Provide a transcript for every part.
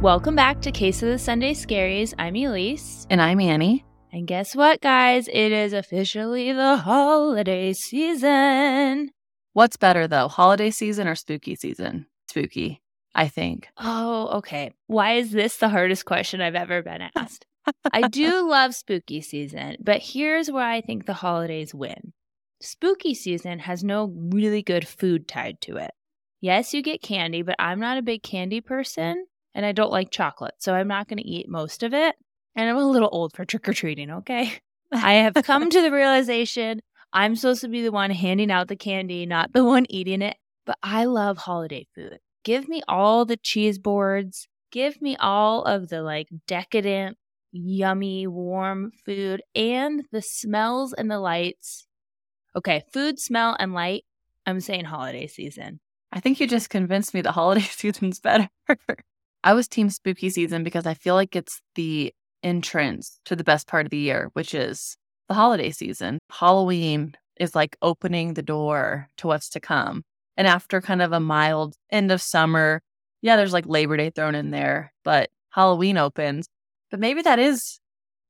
Welcome back to Case of the Sunday Scaries. I'm Elyse. And I'm Annie. And guess what, guys? It is officially the holiday season. What's better, though, holiday season or spooky season? Spooky, I think. Oh, okay. Why is this the hardest question I've ever been asked? I do love spooky season, but here's where I think the holidays win. Spooky season has no really good food tied to it. Yes, you get candy, but I'm not a big candy person and I don't like chocolate, so I'm not going to eat most of it. And I'm a little old for trick or treating, okay? I have come to the realization I'm supposed to be the one handing out the candy, not the one eating it. But I love holiday food. Give me all the cheese boards, give me all of the like decadent, yummy, warm food and the smells and the lights. Okay, food, smell, and light. I'm saying holiday season. I think you just convinced me the holiday season's better. I was team spooky season because I feel like it's the entrance to the best part of the year, which is the holiday season. Halloween is like opening the door to what's to come. And after kind of a mild end of summer, yeah, there's like Labor Day thrown in there, but Halloween opens. But maybe that is,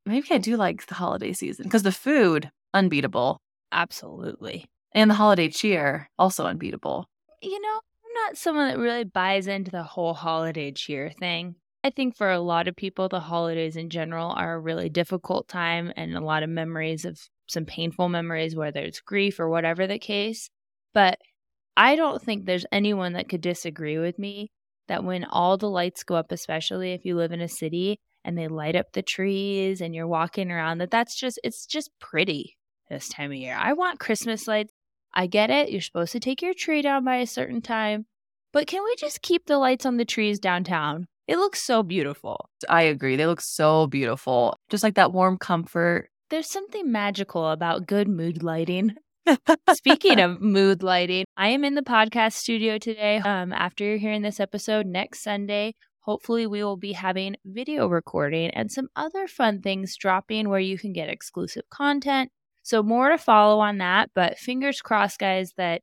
maybe I do like the holiday season because the food, unbeatable. Absolutely. And the holiday cheer, also unbeatable. You know, I'm not someone that really buys into the whole holiday cheer thing. I think for a lot of people, the holidays in general are a really difficult time and a lot of memories of some painful memories, whether it's grief or whatever the case. But I don't think there's anyone that could disagree with me that when all the lights go up, especially if you live in a city and they light up the trees and you're walking around, that that's just, it's just pretty this time of year. I want Christmas lights I get it. You're supposed to take your tree down by a certain time. But can we just keep the lights on the trees downtown? It looks so beautiful. I agree. They look so beautiful. Just like that warm comfort. There's something magical about good mood lighting. Speaking of mood lighting, I am in the podcast studio today. Um, after you're hearing this episode next Sunday, hopefully we will be having video recording and some other fun things dropping where you can get exclusive content so, more to follow on that, but fingers crossed, guys, that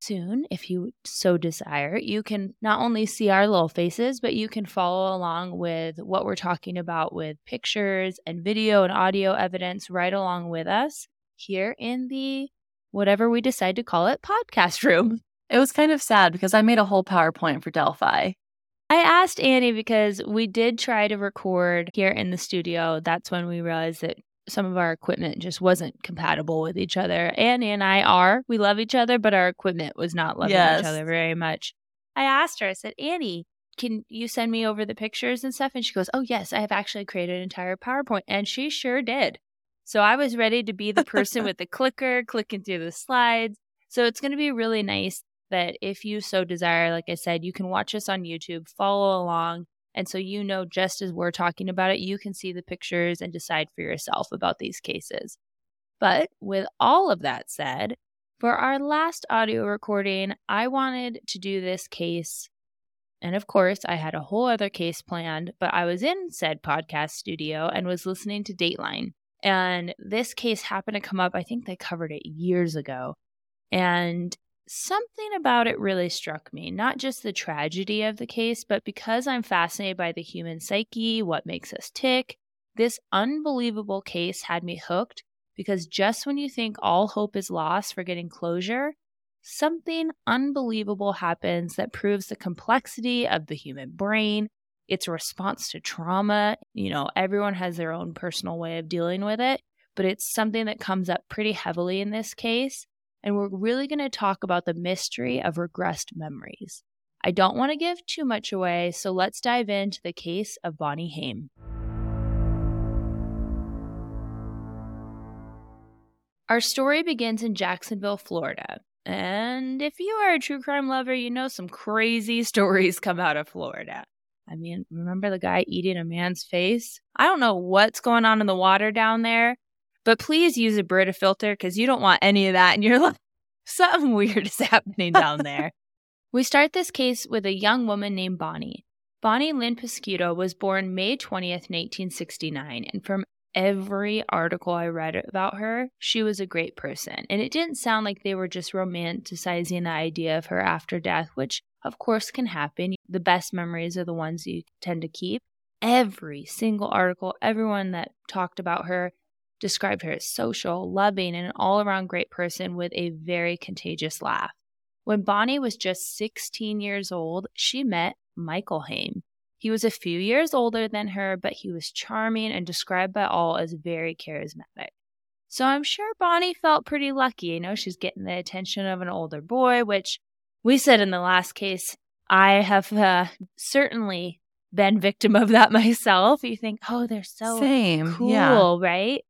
soon, if you so desire, you can not only see our little faces, but you can follow along with what we're talking about with pictures and video and audio evidence right along with us here in the whatever we decide to call it podcast room. It was kind of sad because I made a whole PowerPoint for Delphi. I asked Annie because we did try to record here in the studio. That's when we realized that some of our equipment just wasn't compatible with each other. Annie and I are. We love each other, but our equipment was not loving yes. each other very much. I asked her, I said, Annie, can you send me over the pictures and stuff? And she goes, Oh, yes, I have actually created an entire PowerPoint. And she sure did. So I was ready to be the person with the clicker clicking through the slides. So it's going to be really nice that if you so desire, like I said, you can watch us on YouTube, follow along, and so you know, just as we're talking about it, you can see the pictures and decide for yourself about these cases. But with all of that said, for our last audio recording, I wanted to do this case. And of course, I had a whole other case planned, but I was in said podcast studio and was listening to Dateline. And this case happened to come up. I think they covered it years ago. And something about it really struck me. Not just the tragedy of the case, but because I'm fascinated by the human psyche, what makes us tick, this unbelievable case had me hooked because just when you think all hope is lost for getting closure, something unbelievable happens that proves the complexity of the human brain, its response to trauma. You know, everyone has their own personal way of dealing with it, but it's something that comes up pretty heavily in this case and we're really going to talk about the mystery of repressed memories. I don't want to give too much away, so let's dive into the case of Bonnie Haim. Our story begins in Jacksonville, Florida. And if you are a true crime lover, you know some crazy stories come out of Florida. I mean, remember the guy eating a man's face? I don't know what's going on in the water down there, but please use a Brita filter because you don't want any of that in your life. Something weird is happening down there. we start this case with a young woman named Bonnie. Bonnie Lynn Pesquito was born May 20th, 1969, and from every article I read about her, she was a great person. And it didn't sound like they were just romanticizing the idea of her after death, which of course can happen. The best memories are the ones you tend to keep. Every single article, everyone that talked about her described her as social, loving, and an all around great person with a very contagious laugh. When Bonnie was just 16 years old, she met Michael Haim. He was a few years older than her, but he was charming and described by all as very charismatic. So I'm sure Bonnie felt pretty lucky. You know, she's getting the attention of an older boy, which we said in the last case, I have uh, certainly been victim of that myself. You think, oh, they're so Same. cool, Yeah. right?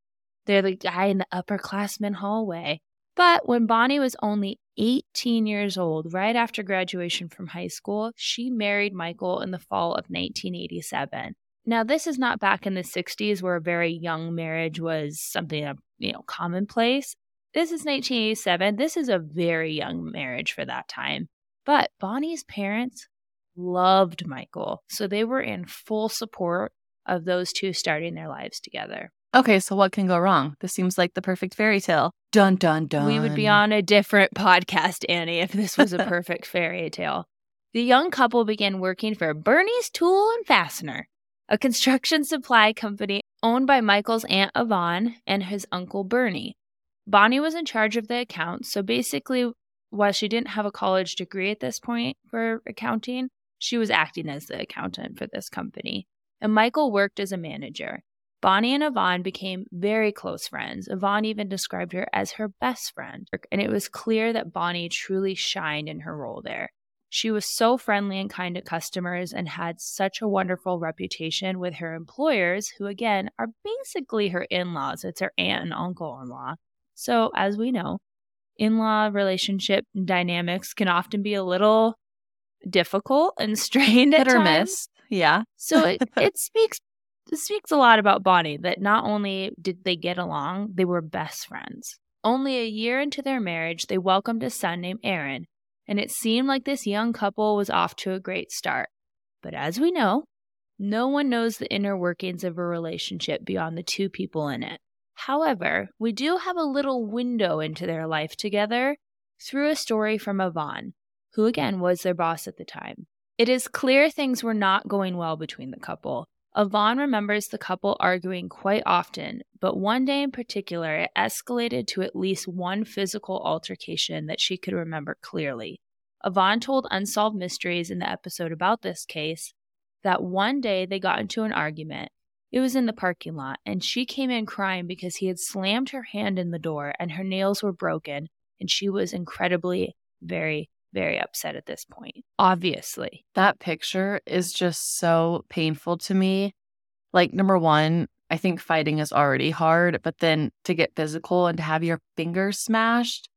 They're the guy in the upperclassman hallway. But when Bonnie was only 18 years old, right after graduation from high school, she married Michael in the fall of 1987. Now, this is not back in the 60s where a very young marriage was something, you know, commonplace. This is 1987. This is a very young marriage for that time. But Bonnie's parents loved Michael, so they were in full support of those two starting their lives together. Okay, so what can go wrong? This seems like the perfect fairy tale. Dun dun dun. We would be on a different podcast, Annie, if this was a perfect fairy tale. The young couple began working for Bernie's Tool and Fastener, a construction supply company owned by Michael's Aunt Yvonne and his uncle Bernie. Bonnie was in charge of the accounts, so basically, while she didn't have a college degree at this point for accounting, she was acting as the accountant for this company. And Michael worked as a manager. Bonnie and Yvonne became very close friends. Yvonne even described her as her best friend. And it was clear that Bonnie truly shined in her role there. She was so friendly and kind to customers and had such a wonderful reputation with her employers, who again are basically her in laws. It's her aunt and uncle in law. So, as we know, in law relationship dynamics can often be a little difficult and strained at hit or times. miss. Yeah. So it, it speaks it speaks a lot about Bonnie that not only did they get along, they were best friends. Only a year into their marriage, they welcomed a son named Aaron, and it seemed like this young couple was off to a great start. But as we know, no one knows the inner workings of a relationship beyond the two people in it. However, we do have a little window into their life together through a story from Yvonne, who again was their boss at the time. It is clear things were not going well between the couple. Yvonne remembers the couple arguing quite often, but one day in particular, it escalated to at least one physical altercation that she could remember clearly. Yvonne told Unsolved Mysteries in the episode about this case that one day they got into an argument. It was in the parking lot, and she came in crying because he had slammed her hand in the door and her nails were broken, and she was incredibly, very, very upset at this point. Obviously. That picture is just so painful to me. Like, number one, I think fighting is already hard, but then to get physical and to have your fingers smashed.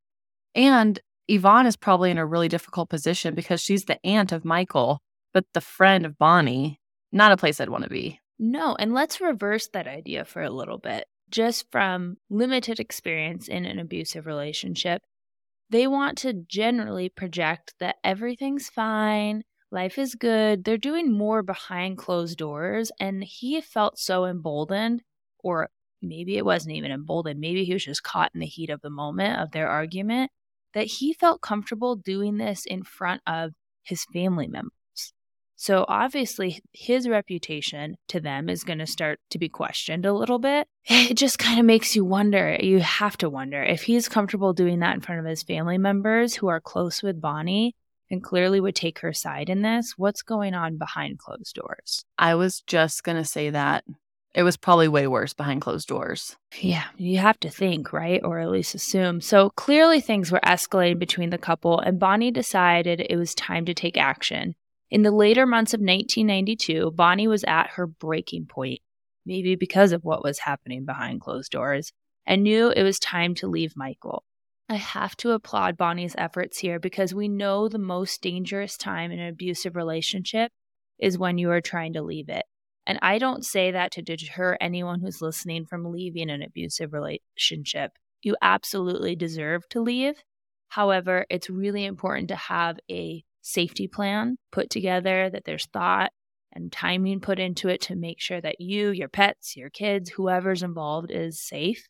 And Yvonne is probably in a really difficult position because she's the aunt of Michael, but the friend of Bonnie. Not a place I'd want to be. No, and let's reverse that idea for a little bit. Just from limited experience in an abusive relationship, they want to generally project that everything's fine, life is good. They're doing more behind closed doors. And he felt so emboldened, or maybe it wasn't even emboldened, maybe he was just caught in the heat of the moment of their argument, that he felt comfortable doing this in front of his family members. So obviously, his reputation to them is going to start to be questioned a little bit. It just kind of makes you wonder. You have to wonder if he's comfortable doing that in front of his family members who are close with Bonnie and clearly would take her side in this. What's going on behind closed doors? I was just going to say that. It was probably way worse behind closed doors. Yeah, you have to think, right? Or at least assume. So clearly things were escalating between the couple, and Bonnie decided it was time to take action. In the later months of 1992, Bonnie was at her breaking point, maybe because of what was happening behind closed doors, and knew it was time to leave Michael. I have to applaud Bonnie's efforts here because we know the most dangerous time in an abusive relationship is when you are trying to leave it. And I don't say that to deter anyone who's listening from leaving an abusive relationship. You absolutely deserve to leave. However, it's really important to have a safety plan put together, that there's thought and timing put into it to make sure that you, your pets, your kids, whoever's involved is safe.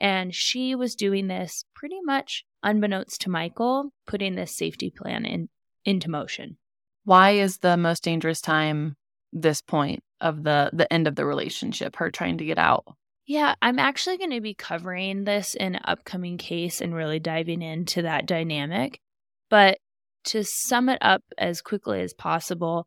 And she was doing this pretty much unbeknownst to Michael, putting this safety plan in, into motion. Why is the most dangerous time this point of the the end of the relationship, her trying to get out? Yeah, I'm actually going to be covering this in an upcoming case and really diving into that dynamic. But to sum it up as quickly as possible,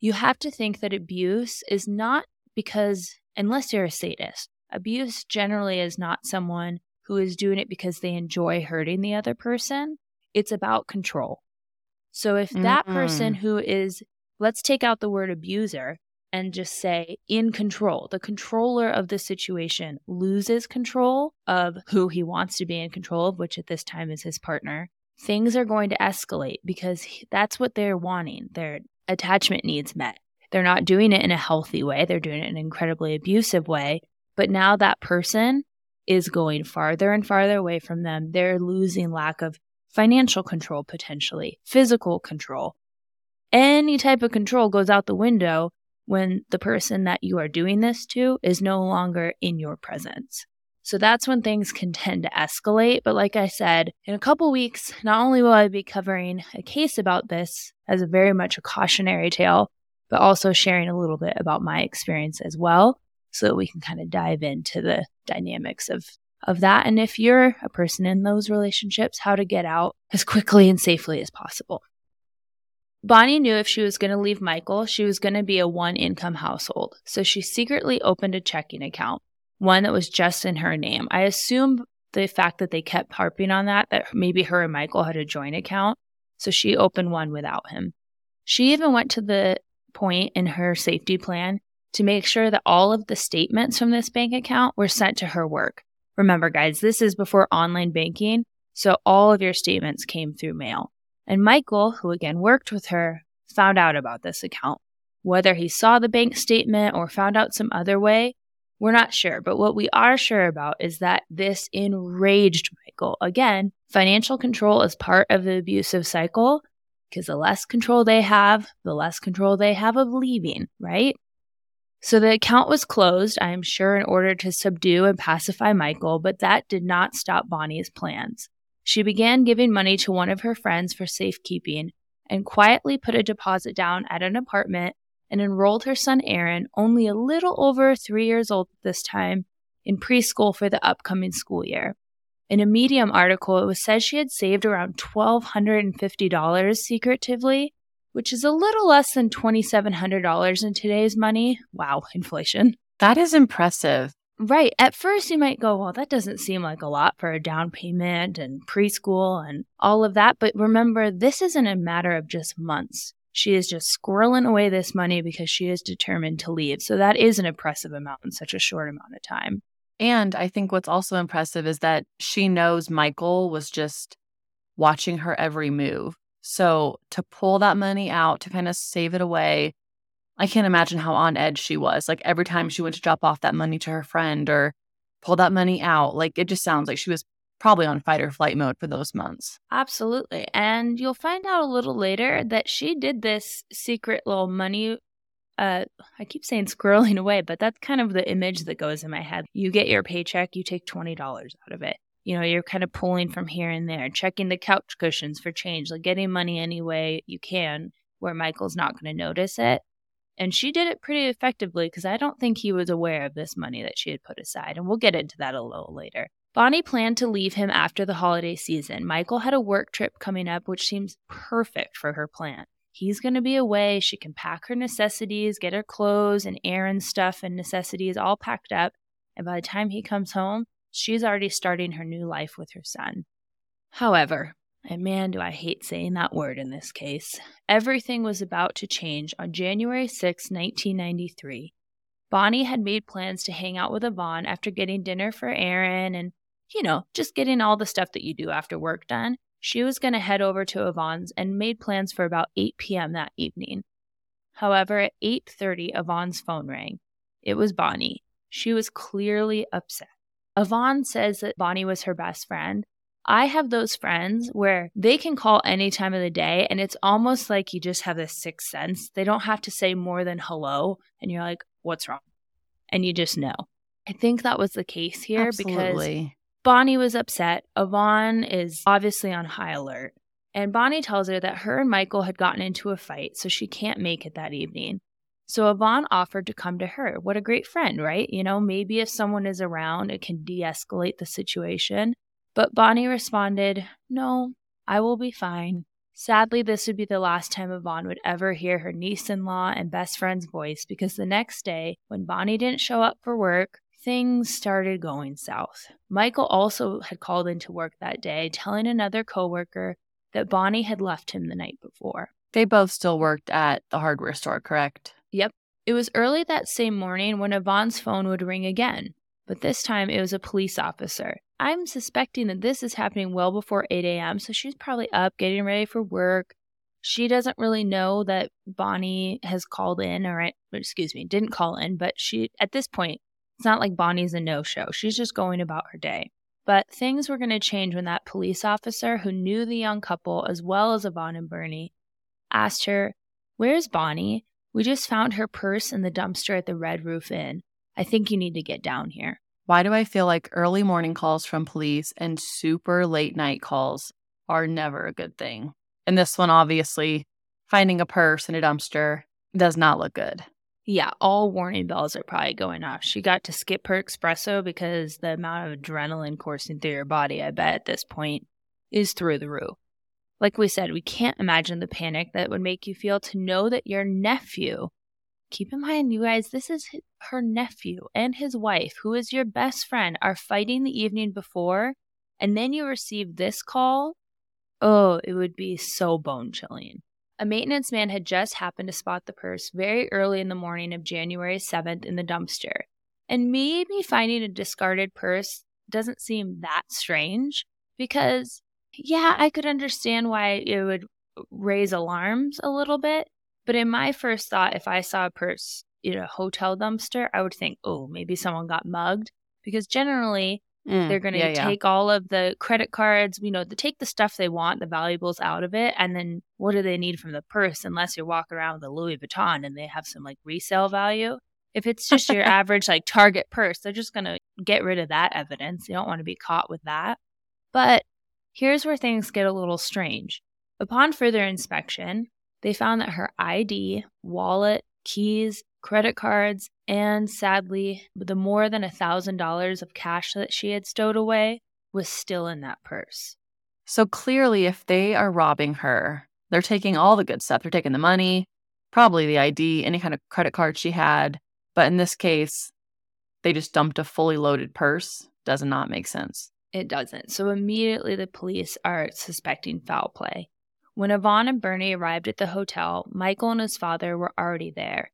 you have to think that abuse is not because, unless you're a sadist, abuse generally is not someone who is doing it because they enjoy hurting the other person. It's about control. So if that mm-hmm. person who is, let's take out the word abuser and just say in control, the controller of the situation loses control of who he wants to be in control of, which at this time is his partner, things are going to escalate because that's what they're wanting. Their attachment needs met. They're not doing it in a healthy way, they're doing it in an incredibly abusive way. But now that person is going farther and farther away from them. They're losing lack of financial control, potentially, physical control. Any type of control goes out the window when the person that you are doing this to is no longer in your presence. So that's when things can tend to escalate. But like I said, in a couple weeks, not only will I be covering a case about this as a very much a cautionary tale, but also sharing a little bit about my experience as well so that we can kind of dive into the dynamics of of that and if you're a person in those relationships how to get out as quickly and safely as possible Bonnie knew if she was going to leave Michael, she was going to be a one income household. So she secretly opened a checking account, one that was just in her name. I assume the fact that they kept harping on that, that maybe her and Michael had a joint account. So she opened one without him. She even went to the point in her safety plan to make sure that all of the statements from this bank account were sent to her work. Remember, guys, this is before online banking, so all of your statements came through mail. And Michael, who again worked with her, found out about this account. Whether he saw the bank statement or found out some other way, we're not sure. But what we are sure about is that this enraged Michael. Again, financial control is part of the abusive cycle because the less control they have, the less control they have of leaving, right? So the account was closed, I am sure, in order to subdue and pacify Michael, but that did not stop Bonnie's plans. She began giving money to one of her friends for safekeeping and quietly put a deposit down at an apartment and enrolled her son Aaron, only a little over three years old at this time, in preschool for the upcoming school year. In a Medium article, it was said she had saved around $1,250 secretively which is a little less than $2,700 in today's money. Wow, inflation. That is impressive. Right. At first, you might go, well, that doesn't seem like a lot for a down payment and preschool and all of that. But remember, this isn't a matter of just months. She is just squirreling away this money because she is determined to leave. So that is an impressive amount in such a short amount of time. And I think what's also impressive is that she knows Michael was just watching her every move. So to pull that money out, to kind of save it away, I can't imagine how on edge she was. Like every time she went to drop off that money to her friend or pull that money out, like it just sounds like she was probably on fight or flight mode for those months. Absolutely. And you'll find out a little later that she did this secret little money. Uh, I keep saying squirreling away, but that's kind of the image that goes in my head. You get your paycheck, you take $20 out of it you know, you're kind of pulling from here and there, checking the couch cushions for change, like getting money any way you can where Michael's not going to notice it. And she did it pretty effectively because I don't think he was aware of this money that she had put aside. And we'll get into that a little later. Bonnie planned to leave him after the holiday season. Michael had a work trip coming up, which seems perfect for her plan. He's going to be away. She can pack her necessities, get her clothes and Aaron stuff and necessities all packed up. And by the time he comes home, she's already starting her new life with her son. However, and man, do I hate saying that word in this case, everything was about to change on January 6, 1993. Bonnie had made plans to hang out with Yvonne after getting dinner for Aaron and, you know, just getting all the stuff that you do after work done. She was going to head over to Yvonne's and made plans for about 8 p.m. that evening. However, at 8:30, Yvonne's phone rang. It was Bonnie. She was clearly upset. Yvonne says that Bonnie was her best friend. I have those friends where they can call any time of the day, and it's almost like you just have this sixth sense. They don't have to say more than hello, and you're like, what's wrong? And you just know. I think that was the case here Absolutely. because Bonnie was upset. Yvonne is obviously on high alert. And Bonnie tells her that her and Michael had gotten into a fight, so she can't make it that evening. So Yvonne offered to come to her. What a great friend, right? You know, maybe if someone is around, it can de escalate the situation. But Bonnie responded, No, I will be fine. Sadly, this would be the last time Yvonne would ever hear her niece in law and best friend's voice because the next day, when Bonnie didn't show up for work, things started going south. Michael also had called into work that day, telling another coworker that Bonnie had left him the night before. They both still worked at the hardware store, correct? Yep. It was early that same morning when Yvonne's phone would ring again, but this time it was a police officer. I'm suspecting that this is happening well before 8 a.m., so she's probably up getting ready for work. She doesn't really know that Bonnie has called in, or excuse me, didn't call in, but she, at this point, it's not like Bonnie's a no show. She's just going about her day. But things were going to change when that police officer who knew the young couple as well as Yvonne and Bernie asked her, Where's Bonnie? We just found her purse in the dumpster at the Red Roof Inn. I think you need to get down here. Why do I feel like early morning calls from police and super late night calls are never a good thing? And this one, obviously, finding a purse in a dumpster does not look good. Yeah, all warning bells are probably going off. She got to skip her espresso because the amount of adrenaline coursing through your body, I bet at this point, is through the roof. Like we said, we can't imagine the panic that would make you feel to know that your nephew, keep in mind, you guys, this is her nephew and his wife, who is your best friend, are fighting the evening before, and then you receive this call. Oh, it would be so bone chilling. A maintenance man had just happened to spot the purse very early in the morning of January 7th in the dumpster. And maybe finding a discarded purse doesn't seem that strange because yeah, I could understand why it would raise alarms a little bit. But in my first thought, if I saw a purse in a hotel dumpster, I would think, oh, maybe someone got mugged. Because generally, mm, they're going to yeah, take yeah. all of the credit cards, you know, to take the stuff they want, the valuables out of it. And then what do they need from the purse unless you're walking around with a Louis Vuitton and they have some like resale value? If it's just your average like Target purse, they're just going to get rid of that evidence. You don't want to be caught with that. But Here's where things get a little strange. Upon further inspection, they found that her ID, wallet, keys, credit cards, and sadly, the more than a $1,000 of cash that she had stowed away was still in that purse. So clearly, if they are robbing her, they're taking all the good stuff. They're taking the money, probably the ID, any kind of credit card she had. But in this case, they just dumped a fully loaded purse. Does not make sense. It doesn't. So immediately the police are suspecting foul play. When Yvonne and Bernie arrived at the hotel, Michael and his father were already there.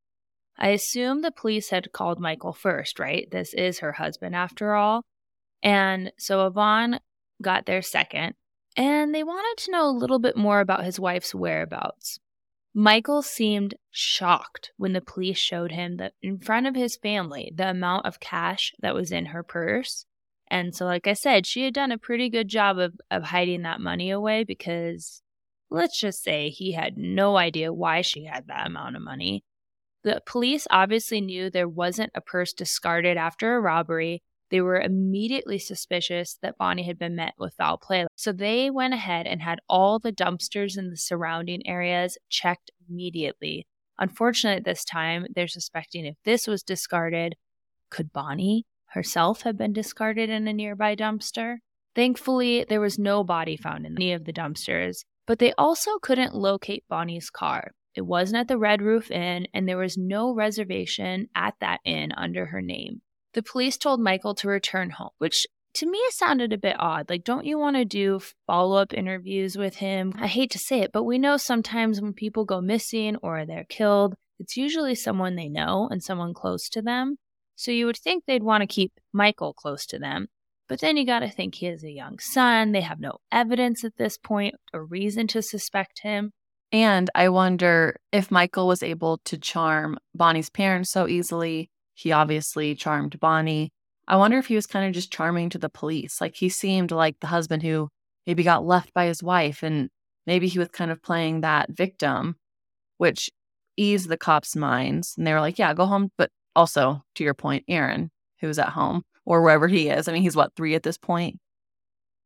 I assume the police had called Michael first, right? This is her husband after all. And so Yvonne got there second, and they wanted to know a little bit more about his wife's whereabouts. Michael seemed shocked when the police showed him that in front of his family the amount of cash that was in her purse and so, like I said, she had done a pretty good job of, of hiding that money away because let's just say he had no idea why she had that amount of money. The police obviously knew there wasn't a purse discarded after a robbery. They were immediately suspicious that Bonnie had been met with foul play. So they went ahead and had all the dumpsters in the surrounding areas checked immediately. Unfortunately, at this time, they're suspecting if this was discarded, could Bonnie herself have been discarded in a nearby dumpster. Thankfully, there was no body found in any of the dumpsters, but they also couldn't locate Bonnie's car. It wasn't at the Red Roof Inn, and there was no reservation at that inn under her name. The police told Michael to return home, which to me sounded a bit odd. Like, don't you want to do follow up interviews with him? I hate to say it, but we know sometimes when people go missing or they're killed, it's usually someone they know and someone close to them. So you would think they'd want to keep Michael close to them. But then you got to think he has a young son. They have no evidence at this point or reason to suspect him. And I wonder if Michael was able to charm Bonnie's parents so easily. He obviously charmed Bonnie. I wonder if he was kind of just charming to the police. Like he seemed like the husband who maybe got left by his wife and maybe he was kind of playing that victim, which eased the cops' minds. And they were like, yeah, go home. But also, to your point, Aaron, who was at home or wherever he is. I mean, he's what, three at this point?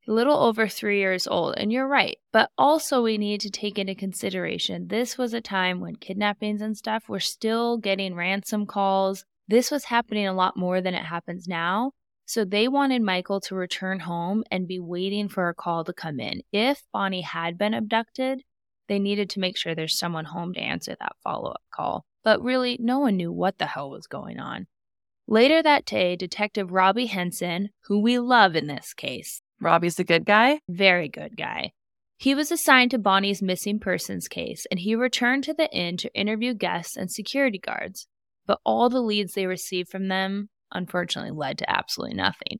Little over three years old. And you're right. But also, we need to take into consideration this was a time when kidnappings and stuff were still getting ransom calls. This was happening a lot more than it happens now. So they wanted Michael to return home and be waiting for a call to come in. If Bonnie had been abducted, they needed to make sure there's someone home to answer that follow up call. But really, no one knew what the hell was going on. Later that day, Detective Robbie Henson, who we love in this case, Robbie's a good guy? Very good guy. He was assigned to Bonnie's missing persons case, and he returned to the inn to interview guests and security guards. But all the leads they received from them unfortunately led to absolutely nothing.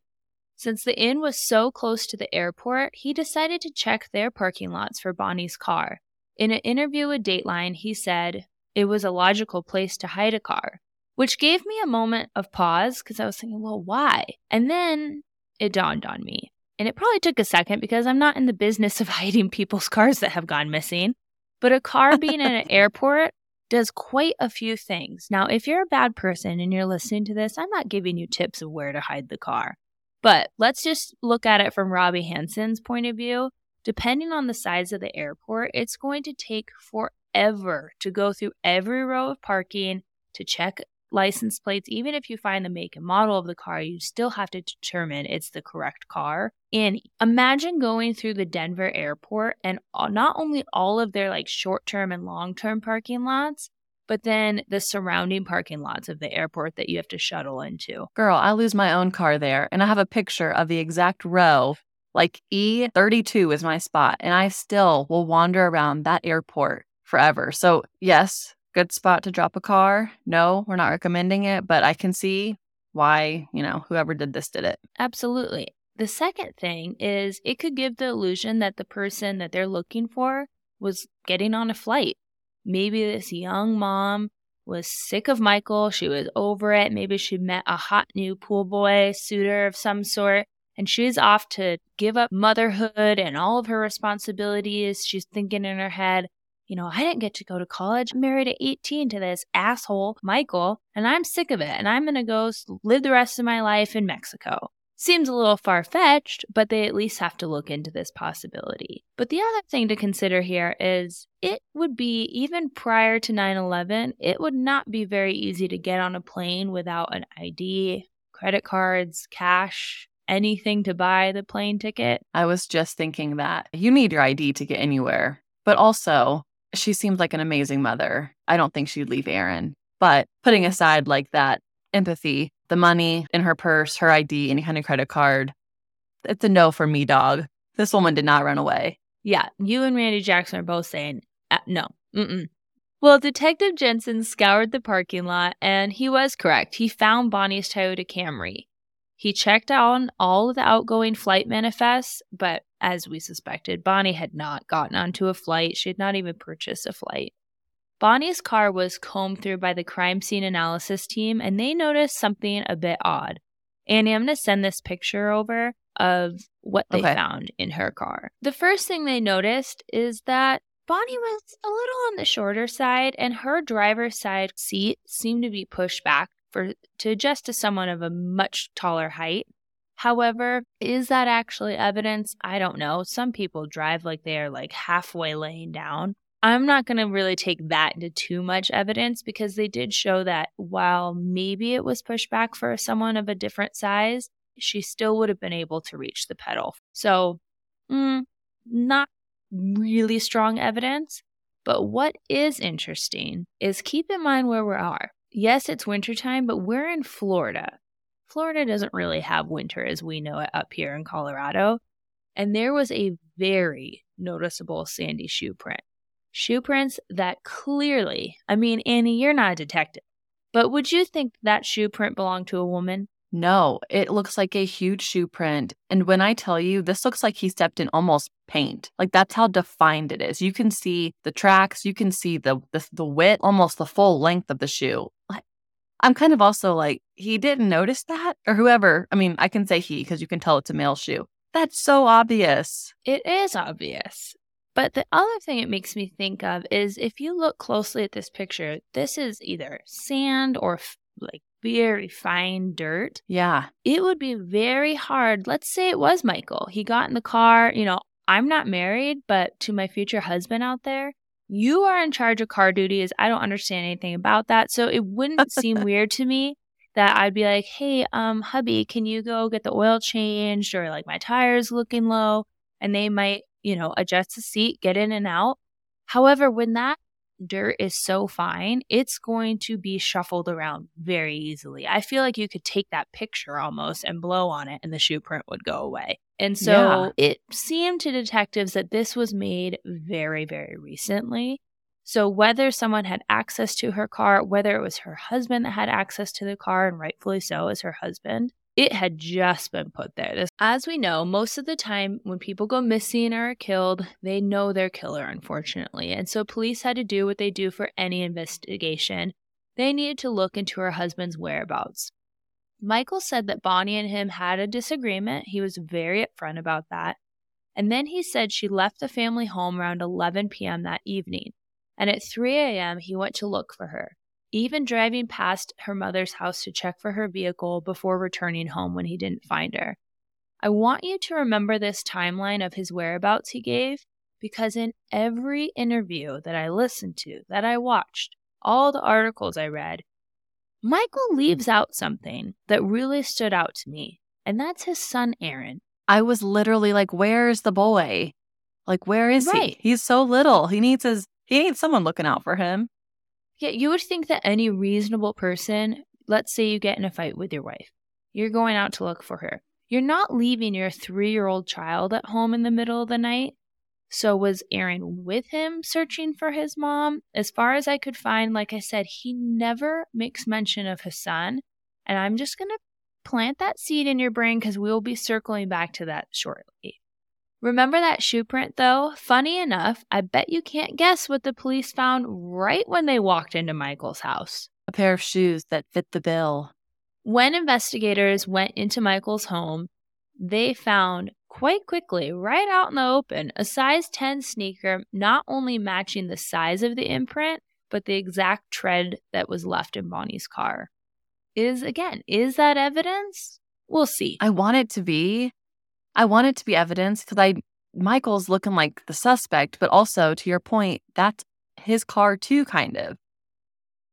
Since the inn was so close to the airport, he decided to check their parking lots for Bonnie's car. In an interview with Dateline, he said it was a logical place to hide a car, which gave me a moment of pause because I was thinking, well, why? And then it dawned on me. And it probably took a second because I'm not in the business of hiding people's cars that have gone missing. But a car being in an airport does quite a few things. Now, if you're a bad person and you're listening to this, I'm not giving you tips of where to hide the car. But let's just look at it from Robbie Henson's point of view. Depending on the size of the airport, it's going to take forever to go through every row of parking to check license plates, even if you find the make and model of the car, you still have to determine it's the correct car. And imagine going through the Denver airport and not only all of their like short term and long term parking lots, but then the surrounding parking lots of the airport that you have to shuttle into. Girl, I lose my own car there, and I have a picture of the exact row. Like E32 is my spot, and I still will wander around that airport forever. So, yes, good spot to drop a car. No, we're not recommending it, but I can see why, you know, whoever did this did it. Absolutely. The second thing is it could give the illusion that the person that they're looking for was getting on a flight. Maybe this young mom was sick of Michael. She was over it. Maybe she met a hot new pool boy suitor of some sort. And she's off to give up motherhood and all of her responsibilities. She's thinking in her head, you know, I didn't get to go to college. I'm married at 18 to this asshole, Michael, and I'm sick of it. And I'm going to go live the rest of my life in Mexico. Seems a little far fetched, but they at least have to look into this possibility. But the other thing to consider here is it would be, even prior to 9 11, it would not be very easy to get on a plane without an ID, credit cards, cash, anything to buy the plane ticket. I was just thinking that you need your ID to get anywhere. But also, she seems like an amazing mother. I don't think she'd leave Aaron. But putting aside like that empathy, the money in her purse, her ID, any kind of credit card, it's a no for me, dog. This woman did not run away. Yeah, you and Randy Jackson are both saying uh, no. Mm-mm. Well, Detective Jensen scoured the parking lot and he was correct. He found Bonnie's Toyota Camry. He checked on all of the outgoing flight manifests, but as we suspected, Bonnie had not gotten onto a flight. She had not even purchased a flight. Bonnie's car was combed through by the crime scene analysis team, and they noticed something a bit odd. Annie, I'm going to send this picture over of what they okay. found in her car. The first thing they noticed is that Bonnie was a little on the shorter side, and her driver's side seat seemed to be pushed back for to adjust to someone of a much taller height. However, is that actually evidence? I don't know. Some people drive like they are like halfway laying down. I'm not going to really take that into too much evidence because they did show that while maybe it was pushed back for someone of a different size, she still would have been able to reach the pedal. So, mm, not really strong evidence. But what is interesting is keep in mind where we are yes, it's wintertime, but we're in Florida. Florida doesn't really have winter as we know it up here in Colorado. And there was a very noticeable sandy shoe print. Shoe prints that clearly, I mean, Annie, you're not a detective, but would you think that shoe print belonged to a woman? No, it looks like a huge shoe print. And when I tell you, this looks like he stepped in almost paint. Like that's how defined it is. You can see the tracks, you can see the the, the width, almost the full length of the shoe. I'm kind of also like, he didn't notice that? Or whoever. I mean, I can say he because you can tell it's a male shoe. That's so obvious. It is obvious. But the other thing it makes me think of is if you look closely at this picture, this is either sand or f- like very fine dirt. Yeah. It would be very hard. Let's say it was Michael. He got in the car. You know, I'm not married, but to my future husband out there, you are in charge of car duties. I don't understand anything about that. So it wouldn't seem weird to me that I'd be like, hey, um, hubby, can you go get the oil changed or like my tires looking low? And they might you know, adjust the seat, get in and out. However, when that dirt is so fine, it's going to be shuffled around very easily. I feel like you could take that picture almost and blow on it and the shoe print would go away. And so yeah. it seemed to detectives that this was made very, very recently. So whether someone had access to her car, whether it was her husband that had access to the car, and rightfully so as her husband, it had just been put there. As we know, most of the time when people go missing or are killed, they know their killer, unfortunately. And so police had to do what they do for any investigation. They needed to look into her husband's whereabouts. Michael said that Bonnie and him had a disagreement. He was very upfront about that. And then he said she left the family home around 11 p.m. that evening. And at 3 a.m., he went to look for her even driving past her mother's house to check for her vehicle before returning home when he didn't find her. I want you to remember this timeline of his whereabouts he gave because in every interview that I listened to, that I watched, all the articles I read, Michael leaves out something that really stood out to me, and that's his son Aaron. I was literally like, Where's the boy? Like, where is right. he? He's so little. He needs his he needs someone looking out for him. Yeah, you would think that any reasonable person, let's say you get in a fight with your wife, you're going out to look for her. You're not leaving your three year old child at home in the middle of the night. So, was Aaron with him searching for his mom? As far as I could find, like I said, he never makes mention of his son. And I'm just going to plant that seed in your brain because we'll be circling back to that shortly. Remember that shoe print, though? Funny enough, I bet you can't guess what the police found right when they walked into Michael's house a pair of shoes that fit the bill. When investigators went into Michael's home, they found quite quickly, right out in the open, a size 10 sneaker not only matching the size of the imprint, but the exact tread that was left in Bonnie's car. Is again, is that evidence? We'll see. I want it to be. I want it to be evidence because I Michael's looking like the suspect, but also to your point, that's his car too, kind of.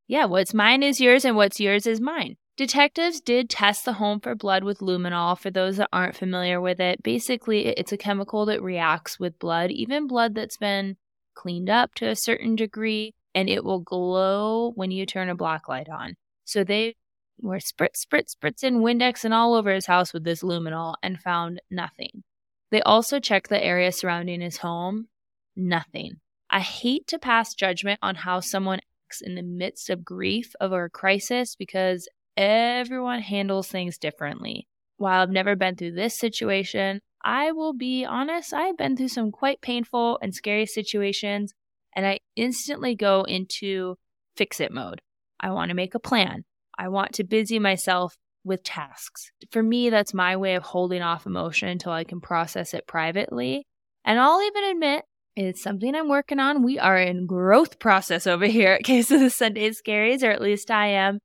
Yeah, what's mine is yours and what's yours is mine. Detectives did test the home for blood with luminol. For those that aren't familiar with it, basically it's a chemical that reacts with blood, even blood that's been cleaned up to a certain degree, and it will glow when you turn a black light on. So they were spritz, spritz, spritzing Windex and all over his house with this luminol and found nothing. They also checked the area surrounding his home. Nothing. I hate to pass judgment on how someone acts in the midst of grief of a crisis because everyone handles things differently. While I've never been through this situation, I will be honest, I've been through some quite painful and scary situations, and I instantly go into fix it mode. I want to make a plan. I want to busy myself with tasks. For me, that's my way of holding off emotion until I can process it privately. And I'll even admit it's something I'm working on. We are in growth process over here at Case of the Sunday Scaries, or at least I am.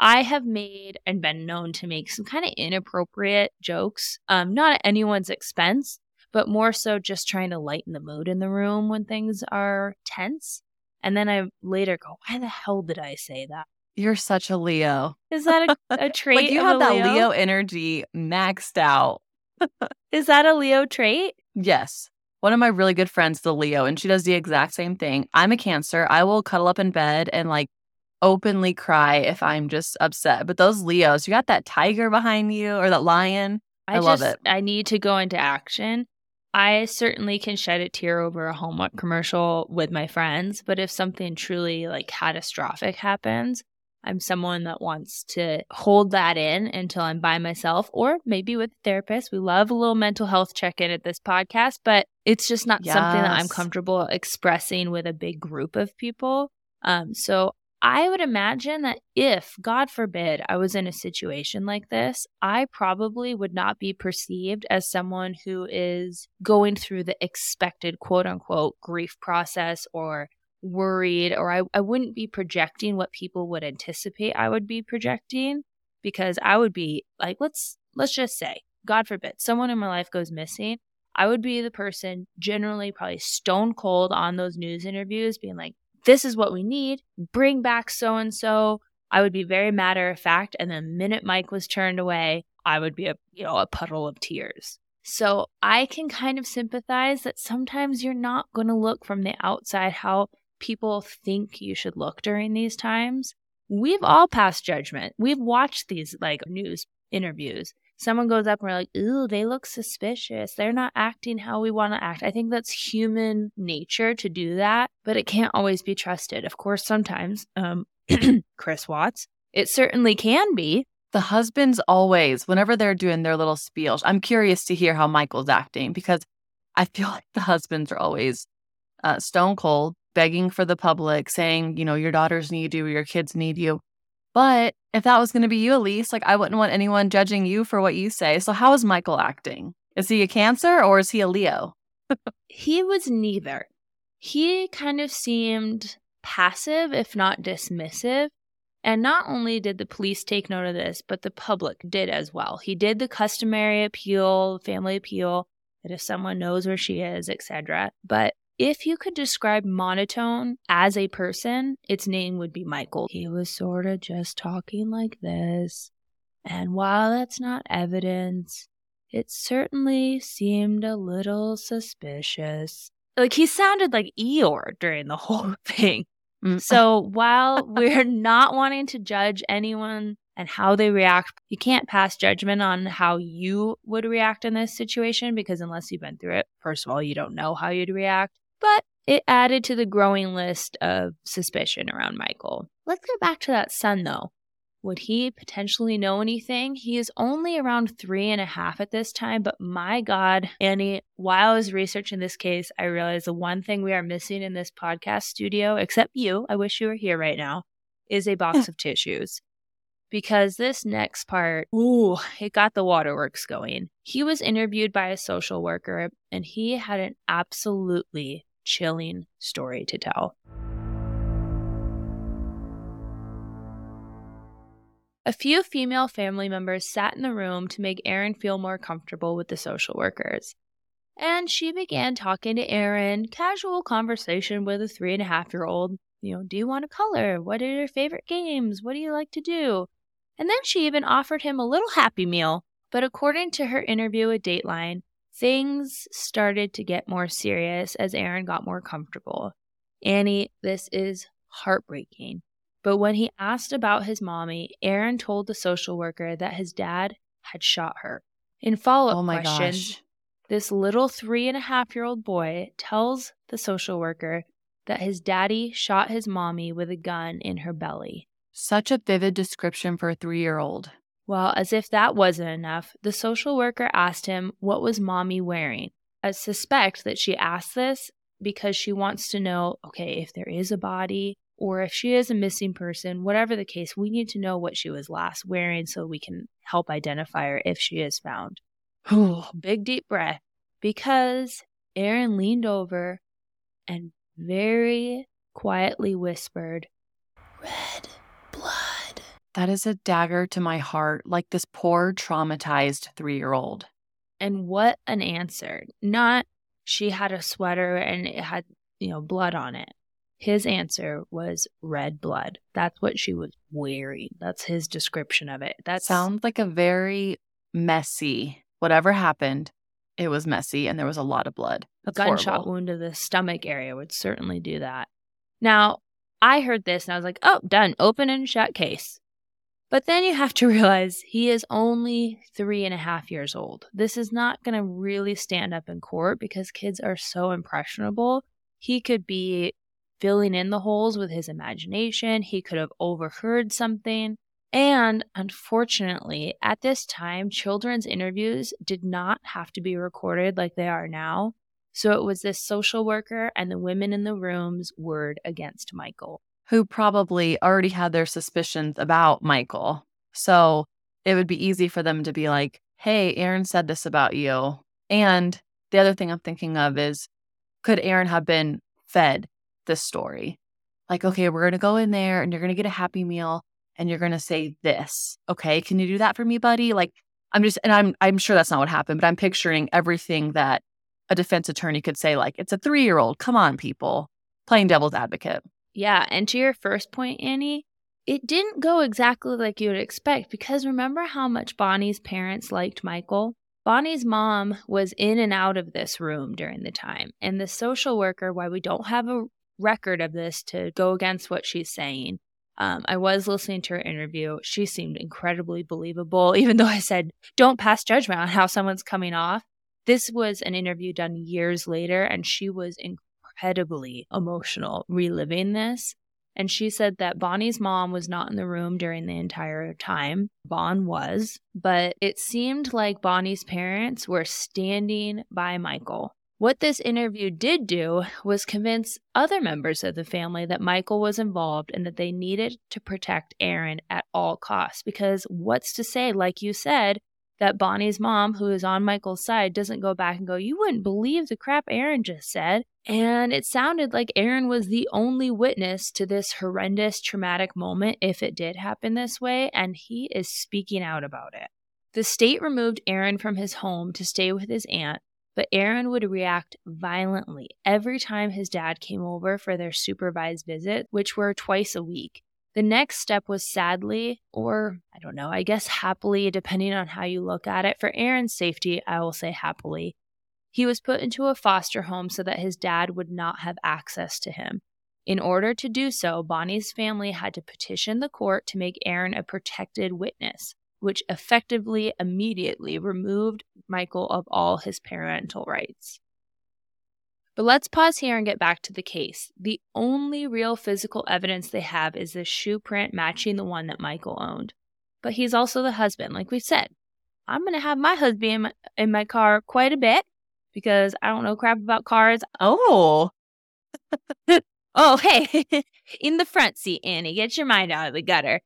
I have made and been known to make some kind of inappropriate jokes, um, not at anyone's expense, but more so just trying to lighten the mood in the room when things are tense. And then I later go, why the hell did I say that? You're such a Leo. Is that a, a trait? like you have that Leo? Leo energy maxed out. is that a Leo trait? Yes. One of my really good friends, the Leo, and she does the exact same thing. I'm a Cancer. I will cuddle up in bed and like openly cry if I'm just upset. But those Leos, you got that tiger behind you or that lion. I, I love just, it. I need to go into action. I certainly can shed a tear over a Hallmark commercial with my friends, but if something truly like catastrophic happens, I'm someone that wants to hold that in until I'm by myself or maybe with a therapist. We love a little mental health check in at this podcast, but it's just not yes. something that I'm comfortable expressing with a big group of people. Um, so I would imagine that if, God forbid, I was in a situation like this, I probably would not be perceived as someone who is going through the expected quote unquote grief process or worried, or I, I wouldn't be projecting what people would anticipate I would be projecting because I would be like, let's let's just say, God forbid, someone in my life goes missing. I would be the person generally probably stone cold on those news interviews, being like, this is what we need. Bring back so and so. I would be very matter of fact. And the minute Mike was turned away, I would be a you know a puddle of tears. So I can kind of sympathize that sometimes you're not going to look from the outside how people think you should look during these times. We've all passed judgment. We've watched these like news interviews someone goes up and we're like, ooh, they look suspicious. They're not acting how we want to act. I think that's human nature to do that, but it can't always be trusted. Of course, sometimes, um, Chris Watts, it certainly can be. The husbands always, whenever they're doing their little spiel, I'm curious to hear how Michael's acting because I feel like the husbands are always uh, stone cold, begging for the public, saying, you know, your daughters need you, your kids need you. But if that was going to be you, Elyse, like I wouldn't want anyone judging you for what you say. So how is Michael acting? Is he a Cancer or is he a Leo? he was neither. He kind of seemed passive, if not dismissive. And not only did the police take note of this, but the public did as well. He did the customary appeal, family appeal, that if someone knows where she is, etc. But if you could describe monotone as a person, its name would be Michael. He was sort of just talking like this. And while that's not evidence, it certainly seemed a little suspicious. Like he sounded like Eeyore during the whole thing. Mm. So while we're not wanting to judge anyone and how they react, you can't pass judgment on how you would react in this situation because unless you've been through it, first of all, you don't know how you'd react but it added to the growing list of suspicion around Michael. Let's get back to that son, though. Would he potentially know anything? He is only around three and a half at this time, but my God, Annie, while I was researching this case, I realized the one thing we are missing in this podcast studio, except you, I wish you were here right now, is a box of tissues. Because this next part, ooh, it got the waterworks going. He was interviewed by a social worker and he had an absolutely chilling story to tell. A few female family members sat in the room to make Aaron feel more comfortable with the social workers. And she began talking to Aaron, casual conversation with a three and a half year old. You know, do you want to color? What are your favorite games? What do you like to do? And then she even offered him a little happy meal. But according to her interview with Dateline, Things started to get more serious as Aaron got more comfortable. Annie, this is heartbreaking. But when he asked about his mommy, Aaron told the social worker that his dad had shot her. In follow up oh questions, gosh. this little three and a half year old boy tells the social worker that his daddy shot his mommy with a gun in her belly. Such a vivid description for a three year old. Well, as if that wasn't enough, the social worker asked him what was mommy wearing. I suspect that she asked this because she wants to know okay, if there is a body or if she is a missing person, whatever the case, we need to know what she was last wearing so we can help identify her if she is found. Big deep breath because Aaron leaned over and very quietly whispered, Red. That is a dagger to my heart, like this poor traumatized three year old. And what an answer. Not she had a sweater and it had, you know, blood on it. His answer was red blood. That's what she was wearing. That's his description of it. That sounds like a very messy, whatever happened, it was messy and there was a lot of blood. That's a gunshot horrible. wound to the stomach area would certainly do that. Now, I heard this and I was like, oh, done. Open and shut case. But then you have to realize he is only three and a half years old. This is not going to really stand up in court because kids are so impressionable. He could be filling in the holes with his imagination, he could have overheard something. And unfortunately, at this time, children's interviews did not have to be recorded like they are now. So it was this social worker and the women in the room's word against Michael who probably already had their suspicions about Michael. So it would be easy for them to be like, hey, Aaron said this about you. And the other thing I'm thinking of is could Aaron have been fed this story? Like, okay, we're going to go in there and you're going to get a happy meal and you're going to say this. Okay, can you do that for me, buddy? Like, I'm just, and I'm, I'm sure that's not what happened, but I'm picturing everything that a defense attorney could say, like, it's a three year old. Come on, people, playing devil's advocate. Yeah. And to your first point, Annie, it didn't go exactly like you would expect because remember how much Bonnie's parents liked Michael? Bonnie's mom was in and out of this room during the time. And the social worker, why we don't have a record of this to go against what she's saying, um, I was listening to her interview. She seemed incredibly believable, even though I said, don't pass judgment on how someone's coming off. This was an interview done years later, and she was incredibly emotional reliving this. And she said that Bonnie's mom was not in the room during the entire time. Bon was, but it seemed like Bonnie's parents were standing by Michael. What this interview did do was convince other members of the family that Michael was involved and that they needed to protect Aaron at all costs. Because what's to say, like you said, that Bonnie's mom, who is on Michael's side, doesn't go back and go, You wouldn't believe the crap Aaron just said. And it sounded like Aaron was the only witness to this horrendous traumatic moment if it did happen this way, and he is speaking out about it. The state removed Aaron from his home to stay with his aunt, but Aaron would react violently every time his dad came over for their supervised visit, which were twice a week. The next step was sadly, or I don't know, I guess happily, depending on how you look at it. For Aaron's safety, I will say happily. He was put into a foster home so that his dad would not have access to him. In order to do so, Bonnie's family had to petition the court to make Aaron a protected witness, which effectively immediately removed Michael of all his parental rights. But let's pause here and get back to the case. The only real physical evidence they have is the shoe print matching the one that Michael owned. But he's also the husband, like we said. I'm going to have my husband in my, in my car quite a bit because I don't know crap about cars. Oh. oh, hey, in the front seat, Annie, get your mind out of the gutter.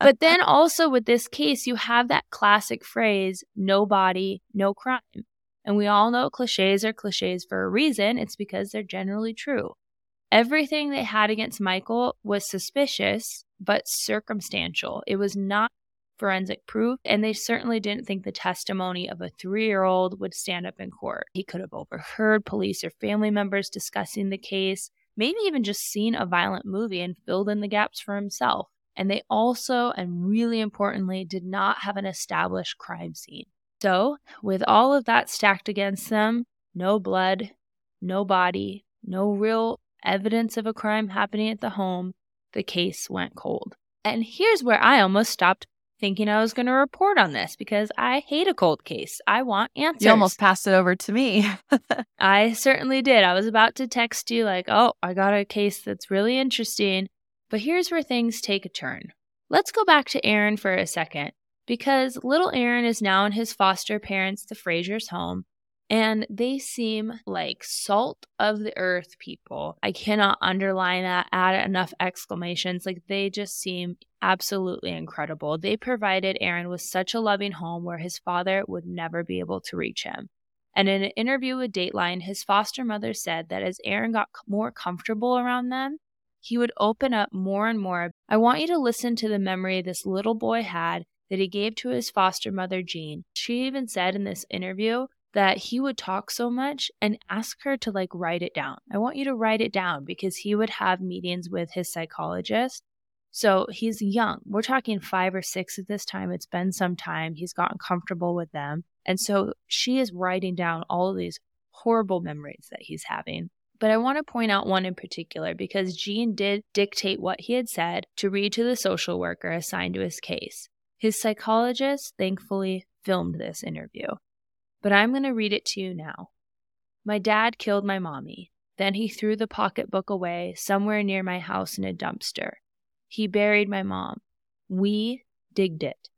but then also with this case, you have that classic phrase no body, no crime. And we all know cliches are cliches for a reason. It's because they're generally true. Everything they had against Michael was suspicious, but circumstantial. It was not forensic proof, and they certainly didn't think the testimony of a three year old would stand up in court. He could have overheard police or family members discussing the case, maybe even just seen a violent movie and filled in the gaps for himself. And they also, and really importantly, did not have an established crime scene. So, with all of that stacked against them, no blood, no body, no real evidence of a crime happening at the home, the case went cold. And here's where I almost stopped thinking I was going to report on this because I hate a cold case. I want answers. You almost passed it over to me. I certainly did. I was about to text you, like, oh, I got a case that's really interesting. But here's where things take a turn. Let's go back to Aaron for a second because little Aaron is now in his foster parents, the Frasers' home, and they seem like salt of the earth people. I cannot underline that, add enough exclamations. Like they just seem absolutely incredible. They provided Aaron with such a loving home where his father would never be able to reach him. And in an interview with Dateline, his foster mother said that as Aaron got more comfortable around them, he would open up more and more. I want you to listen to the memory this little boy had that he gave to his foster mother, Jean. She even said in this interview that he would talk so much and ask her to like write it down. I want you to write it down because he would have meetings with his psychologist. So he's young. We're talking five or six at this time. It's been some time. He's gotten comfortable with them. And so she is writing down all of these horrible memories that he's having. But I want to point out one in particular because Jean did dictate what he had said to read to the social worker assigned to his case. His psychologist thankfully filmed this interview. But I'm going to read it to you now. My dad killed my mommy. Then he threw the pocketbook away somewhere near my house in a dumpster. He buried my mom. We digged it.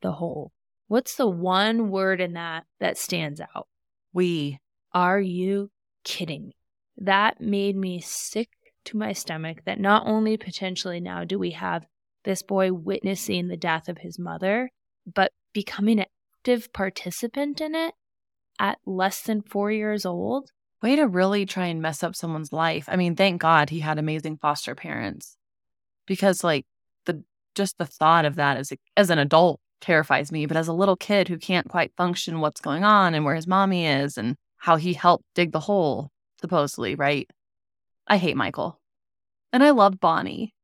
The hole. What's the one word in that that stands out? We. Are you kidding me? That made me sick to my stomach that not only potentially now do we have this boy witnessing the death of his mother, but becoming an active participant in it at less than four years old. Way to really try and mess up someone's life. I mean, thank God he had amazing foster parents because, like, the just the thought of that as, a, as an adult terrifies me. But as a little kid who can't quite function what's going on and where his mommy is and how he helped dig the hole, supposedly, right? I hate Michael. And I love Bonnie.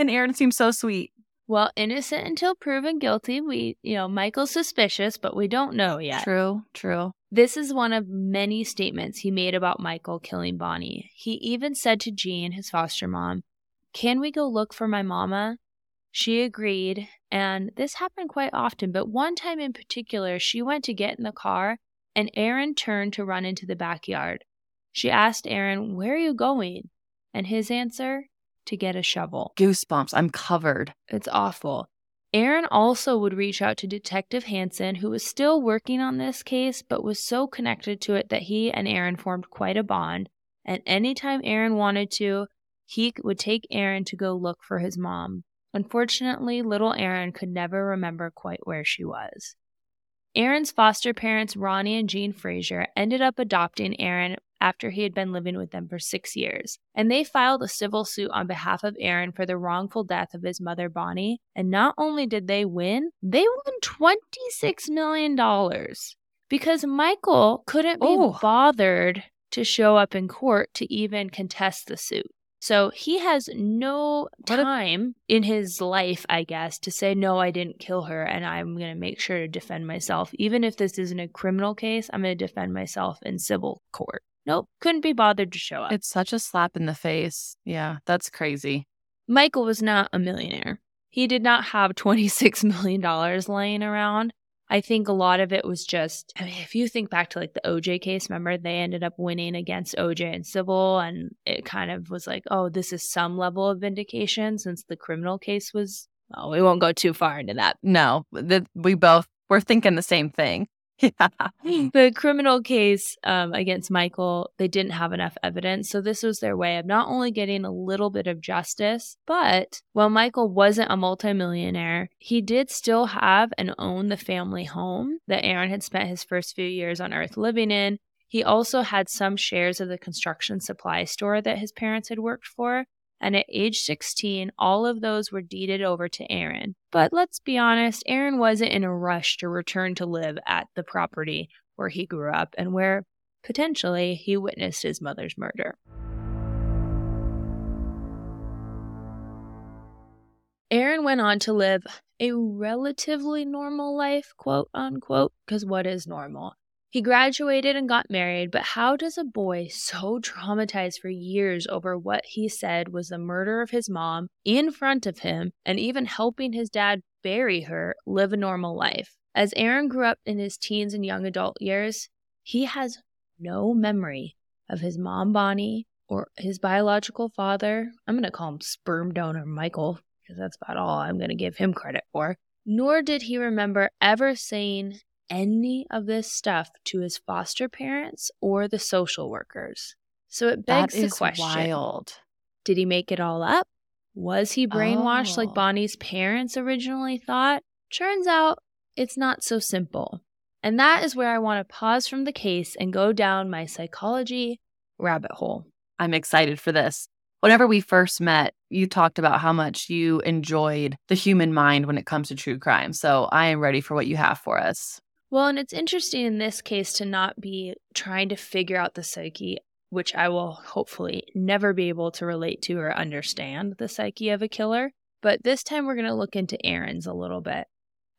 And Aaron seems so sweet. Well, innocent until proven guilty. We, you know, Michael's suspicious, but we don't know yet. True, true. This is one of many statements he made about Michael killing Bonnie. He even said to Jean, his foster mom, Can we go look for my mama? She agreed, and this happened quite often, but one time in particular, she went to get in the car, and Aaron turned to run into the backyard. She asked Aaron, Where are you going? And his answer, To get a shovel. Goosebumps. I'm covered. It's awful. Aaron also would reach out to Detective Hanson, who was still working on this case, but was so connected to it that he and Aaron formed quite a bond. And anytime Aaron wanted to, he would take Aaron to go look for his mom. Unfortunately, little Aaron could never remember quite where she was. Aaron's foster parents, Ronnie and Jean Frazier, ended up adopting Aaron after he had been living with them for six years, and they filed a civil suit on behalf of Aaron for the wrongful death of his mother, Bonnie. And not only did they win, they won $26 million because Michael couldn't be Oh. bothered to show up in court to even contest the suit. So he has no What a- time in his life, I guess, to say, no, I didn't kill her and I'm going to make sure to defend myself. Even if this isn't a criminal case, I'm going to defend myself in civil court. Nope, couldn't be bothered to show up. It's such a slap in the face. Yeah, that's crazy. Michael was not a millionaire. He did not have $26 million laying around. I think a lot of it was just, I mean, if you think back to like the OJ case, remember they ended up winning against OJ in civil, and it kind of was like, oh, this is some level of vindication since the criminal case was, Oh, we won't go too far into that. No, that we both we're thinking the same thing. The criminal case um, against Michael, they didn't have enough evidence. So, this was their way of not only getting a little bit of justice, but while Michael wasn't a multimillionaire, he did still have and own the family home that Aaron had spent his first few years on Earth living in. He also had some shares of the construction supply store that his parents had worked for. And at age 16, all of those were deeded over to Aaron. But let's be honest, Aaron wasn't in a rush to return to live at the property where he grew up and where potentially he witnessed his mother's murder. Aaron went on to live a relatively normal life, quote unquote, because what is normal? He graduated and got married, but how does a boy so traumatized for years over what he said was the murder of his mom in front of him and even helping his dad bury her live a normal life? As Aaron grew up in his teens and young adult years, he has no memory of his mom, Bonnie, or his biological father. I'm going to call him sperm donor Michael because that's about all I'm going to give him credit for. Nor did he remember ever saying any of this stuff to his foster parents or the social workers. So it begs the question wild. Did he make it all up? Was he brainwashed Oh. like Bonnie's parents originally thought? Turns out it's not so simple. And that is where I want to pause from the case and go down my psychology rabbit hole. I'm excited for this. Whenever we first met, you talked about how much you enjoyed the human mind when it comes to true crime. So I am ready for what you have for us. Well, and it's interesting in this case to not be trying to figure out the psyche, which I will hopefully never be able to relate to or understand the psyche of a killer. But this time we're going to look into Aaron's a little bit.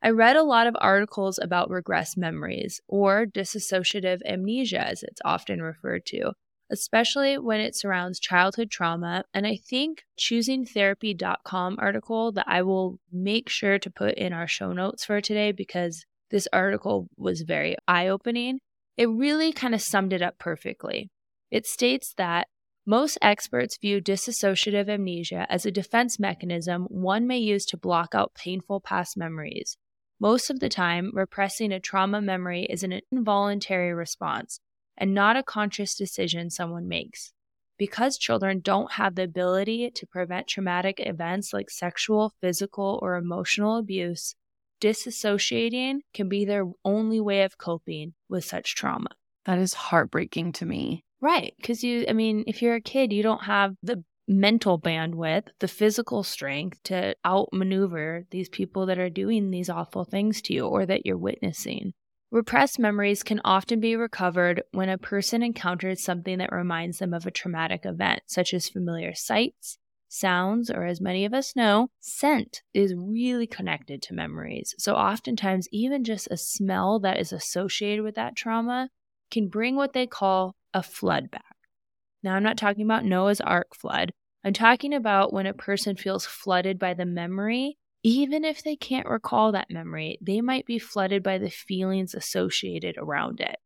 I read a lot of articles about repressed memories, or dissociative amnesia as it's often referred to, especially when it surrounds childhood trauma. And I think choosingtherapy.com article that I will make sure to put in our show notes for today because this article was very eye opening. It really kind of summed it up perfectly. It states that most experts view dissociative amnesia as a defense mechanism one may use to block out painful past memories. Most of the time, repressing a trauma memory is an involuntary response and not a conscious decision someone makes. Because children don't have the ability to prevent traumatic events like sexual, physical, or emotional abuse, disassociating can be their only way of coping with such trauma. That is heartbreaking to me. Right. Because you, I mean, if you're a kid, you don't have the mental bandwidth, the physical strength to outmaneuver these people that are doing these awful things to you or that you're witnessing. Repressed memories can often be recovered when a person encounters something that reminds them of a traumatic event, such as familiar sights, sounds, or as many of us know, scent is really connected to memories. So, oftentimes, even just a smell that is associated with that trauma can bring what they call a flood back. Now, I'm not talking about Noah's Ark flood. I'm talking about when a person feels flooded by the memory even if they can't recall that memory, they might be flooded by the feelings associated around it.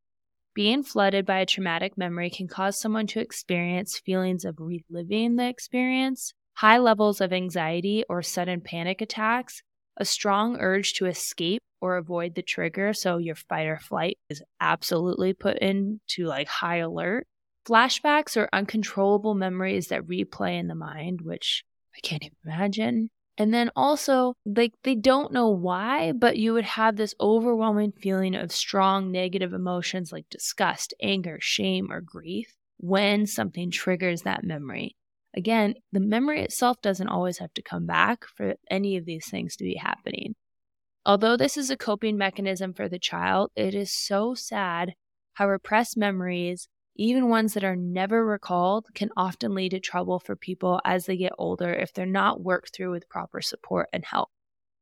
Being flooded by a traumatic memory can cause someone to experience feelings of reliving the experience, high levels of anxiety or sudden panic attacks, a strong urge to escape or avoid the trigger, so your fight or flight is absolutely put into like high alert, flashbacks or uncontrollable memories that replay in the mind, which I can't even imagine, and then also, like, they don't know why, but you would have this overwhelming feeling of strong negative emotions like disgust, anger, shame, or grief when something triggers that memory. Again, the memory itself doesn't always have to come back for any of these things to be happening. Although this is a coping mechanism for the child, it is so sad how repressed memories even ones that are never recalled, can often lead to trouble for people as they get older if they're not worked through with proper support and help.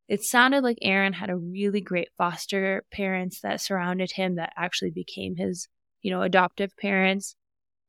It sounded like Aaron had a really great foster parents that surrounded him that actually became his, you know, adoptive parents.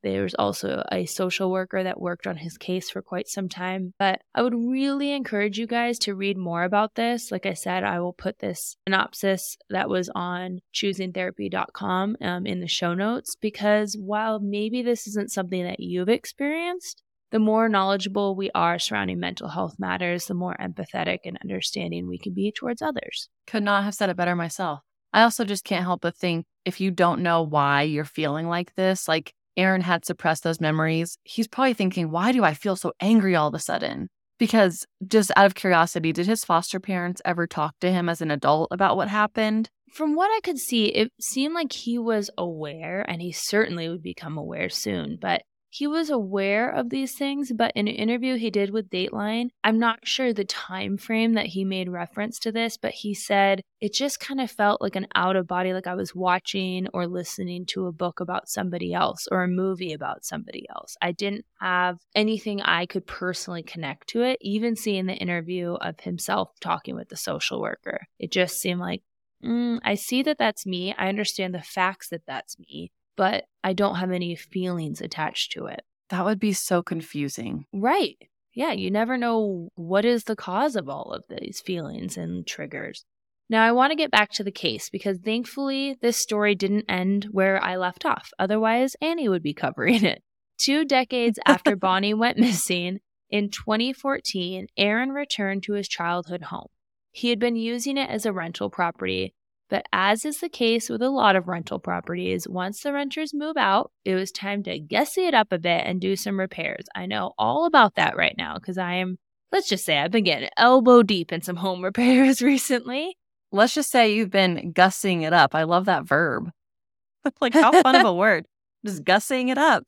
There was also a social worker that worked on his case for quite some time. But I would really encourage you guys to read more about this. Like I said, I will put this synopsis that was on choosingtherapy.com um, in the show notes because while maybe this isn't something that you've experienced, the more knowledgeable we are surrounding mental health matters, the more empathetic and understanding we can be towards others. Could not have said it better myself. I also just can't help but think if you don't know why you're feeling like this, like Aaron had suppressed those memories, he's probably thinking, why do I feel so angry all of a sudden? Because just out of curiosity, did his foster parents ever talk to him as an adult about what happened? From what I could see, it seemed like he was aware, and he certainly would become aware soon. But he was aware of these things, but in an interview he did with Dateline, I'm not sure the time frame that he made reference to this, but he said it just kind of felt like an out of body, like I was watching or listening to a book about somebody else or a movie about somebody else. I didn't have anything I could personally connect to it, even seeing the interview of himself talking with the social worker. It just seemed like, mm, I see that that's me. I understand the facts that that's me but I don't have any feelings attached to it. That would be so confusing. Right. Yeah, you never know what is the cause of all of these feelings and triggers. Now, I want to get back to the case because thankfully this story didn't end where I left off. Otherwise, Annie would be covering it. Two decades after Bonnie went missing, in 2014, Aaron returned to his childhood home. He had been using it as a rental property but as is the case with a lot of rental properties, once the renters move out, it was time to gussy it up a bit and do some repairs. I know all about that right now because I am, let's just say, I've been getting elbow deep in some home repairs recently. Let's just say you've been gussing it up. I love that verb. like, how fun of a word. Just gussing it up.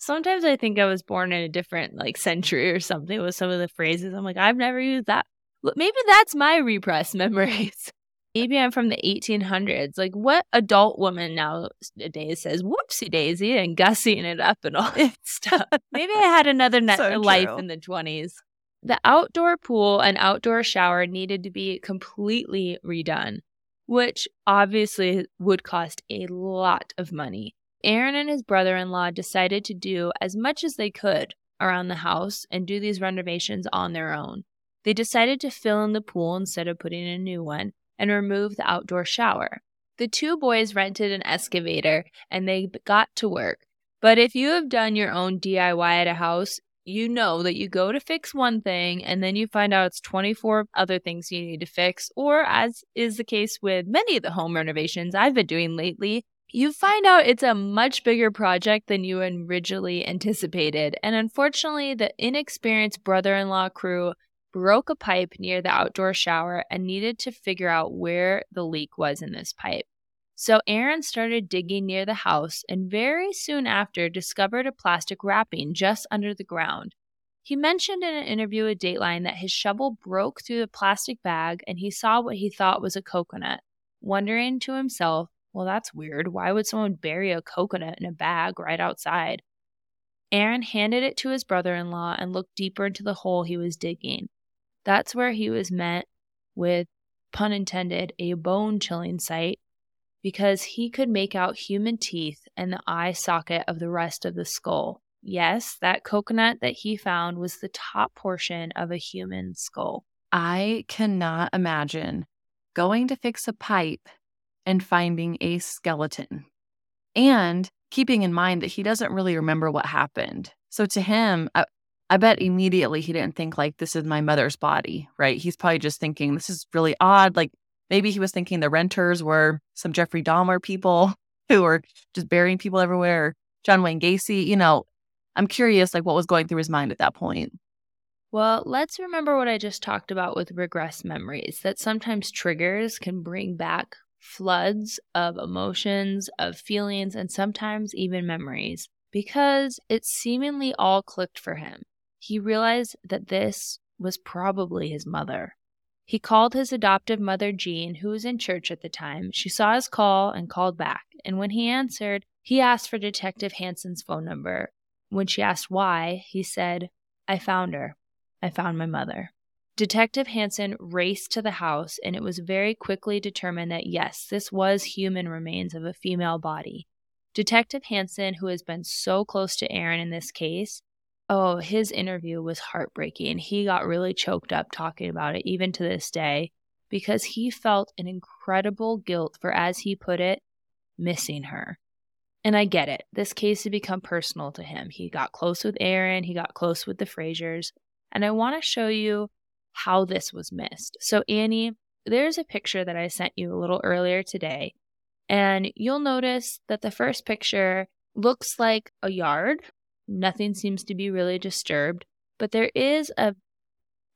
Sometimes I think I was born in a different like century or something with some of the phrases. I'm like, I've never used that. Maybe that's my repressed memories. Maybe I'm from the 1800s. Like, what adult woman nowadays says whoopsie daisy and gussying it up and all that stuff? Maybe I had another ne- so life in the 20s. The outdoor pool and outdoor shower needed to be completely redone, which obviously would cost a lot of money. Aaron and his brother in law decided to do as much as they could around the house and do these renovations on their own. They decided to fill in the pool instead of putting in a new one and remove the outdoor shower. The two boys rented an excavator and they got to work. But if you have done your own DIY at a house, you know that you go to fix one thing and then you find out it's 24 other things you need to fix. Or, as is the case with many of the home renovations I've been doing lately, you find out it's a much bigger project than you originally anticipated. And unfortunately, the inexperienced brother in law crew broke a pipe near the outdoor shower and needed to figure out where the leak was in this pipe. So Aaron started digging near the house and very soon after discovered a plastic wrapping just under the ground. He mentioned in an interview with Dateline that his shovel broke through the plastic bag and he saw what he thought was a coconut. Wondering to himself, well, that's weird. Why would someone bury a coconut in a bag right outside? Aaron handed it to his brother in law and looked deeper into the hole he was digging. That's where he was met with, pun intended, a bone chilling sight because he could make out human teeth and the eye socket of the rest of the skull. Yes, that coconut that he found was the top portion of a human skull. I cannot imagine going to fix a pipe and finding a skeleton and keeping in mind that he doesn't really remember what happened. So to him, uh, I, bet immediately he didn't think like this is my mother's body, right? He's probably just thinking this is really odd. Like maybe he was thinking the renters were some Jeffrey Dahmer people who were just burying people everywhere. John Wayne Gacy, you know, I'm curious like what was going through his mind at that point. Well, let's remember what I just talked about with repressed memories that sometimes triggers can bring back floods of emotions, of feelings, and sometimes even memories because it seemingly all clicked for him he realized that this was probably his mother. He called his adoptive mother, Jean, who was in church at the time. She saw his call and called back, and when he answered, he asked for Detective Hansen's phone number. When she asked why, he said, I found her. I found my mother. Detective Hansen raced to the house, and it was very quickly determined that yes, this was human remains of a female body. Detective Hansen, who has been so close to Aaron in this case, Oh, his interview was heartbreaking. He got really choked up talking about it, even to this day, because he felt an incredible guilt for, as he put it, missing her. And I get it. This case had become personal to him. He got close with Aaron, he got close with the Frasers, and I want to show you how this was missed. So, Annie, there's a picture that I sent you a little earlier today, and you'll notice that the first picture looks like a yard Nothing seems to be really disturbed, but there is a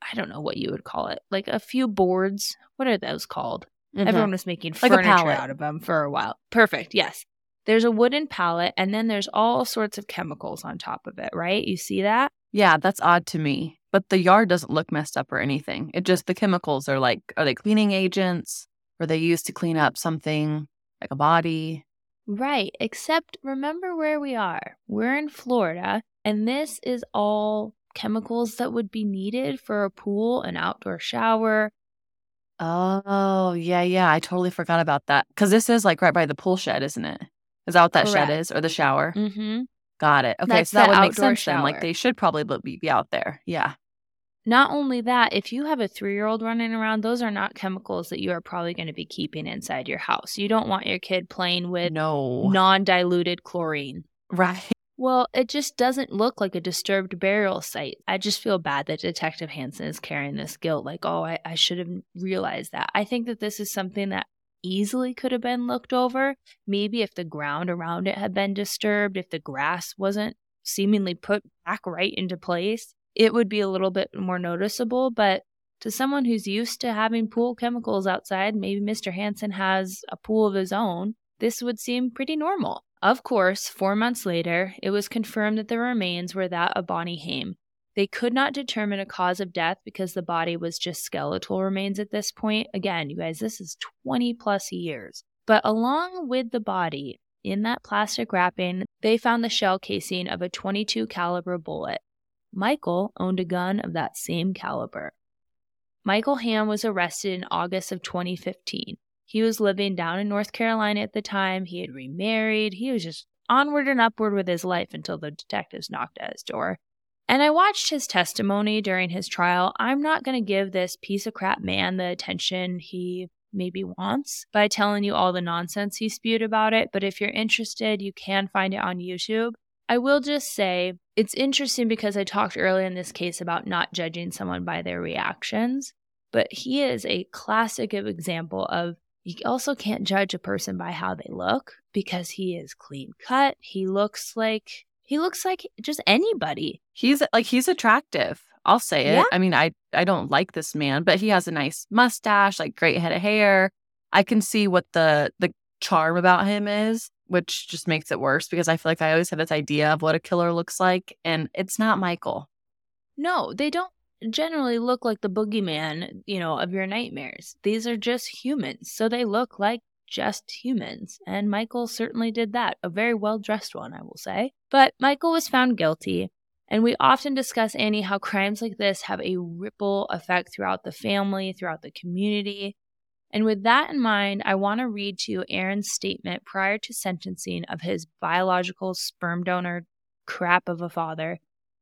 I don't know what you would call it, like a few boards. What are those called? Mm-hmm. Everyone was making like furniture out of them for a while. Perfect. Yes. There's a wooden pallet, and then there's all sorts of chemicals on top of it, right? You see that? Yeah, that's odd to me. But the yard doesn't look messed up or anything. It just, the chemicals are like, are they cleaning agents? Or they used to clean up something like a body? Right, except remember where we are. We're in Florida, and this is all chemicals that would be needed for a pool, an outdoor shower. Oh, yeah, yeah. I totally forgot about that. Because this is like right by the pool shed, isn't it? Is that what that Correct. shed is? Or the shower? Mm-hmm. Got it. Okay, That's so that would make sense shower. then. Like they should probably be, be out there. Yeah. Not only that, if you have a three year old running around, those are not chemicals that you are probably going to be keeping inside your house. You don't want your kid playing with no non diluted chlorine. Right. Well, it just doesn't look like a disturbed burial site. I just feel bad that Detective Hansen is carrying this guilt. Like, oh, I, I should have realized that. I think that this is something that easily could have been looked over. Maybe if the ground around it had been disturbed, if the grass wasn't seemingly put back right into place, it would be a little bit more noticeable. But to someone who's used to having pool chemicals outside, maybe Mr. Hansen has a pool of his own, this would seem pretty normal. Of course, four months later, it was confirmed that the remains were that of Bonnie Haim. They could not determine a cause of death because the body was just skeletal remains at this point. Again, you guys, this is 20 plus years. But along with the body, in that plastic wrapping, they found the shell casing of a 22 caliber bullet. Michael owned a gun of that same caliber. Michael Haim was arrested in August of 2015. He was living down in North Carolina at the time. He had remarried. He was just onward and upward with his life until the detectives knocked at his door. And I watched his testimony during his trial. I'm not going to give this piece of crap man the attention he maybe wants by telling you all the nonsense he spewed about it. But if you're interested, you can find it on YouTube. I will just say it's interesting because I talked earlier in this case about not judging someone by their reactions, but he is a classic of example of you also can't judge a person by how they look because he is clean cut. He looks like he looks like just anybody. He's like he's attractive. I'll say it. Yeah. I mean, I I don't like this man, but he has a nice mustache, like great head of hair. I can see what the the charm about him is, which just makes it worse because I feel like I always have this idea of what a killer looks like, and it's not Michael. No, they don't generally look like the boogeyman, you know, of your nightmares. These are just humans, so they look like just humans. And Michael certainly did that. A very well dressed one, I will say. But Michael was found guilty. And we often discuss, Annie, how crimes like this have a ripple effect throughout the family, throughout the community. And with that in mind, I want to read to you Aaron's statement prior to sentencing of his biological sperm donor crap of a father,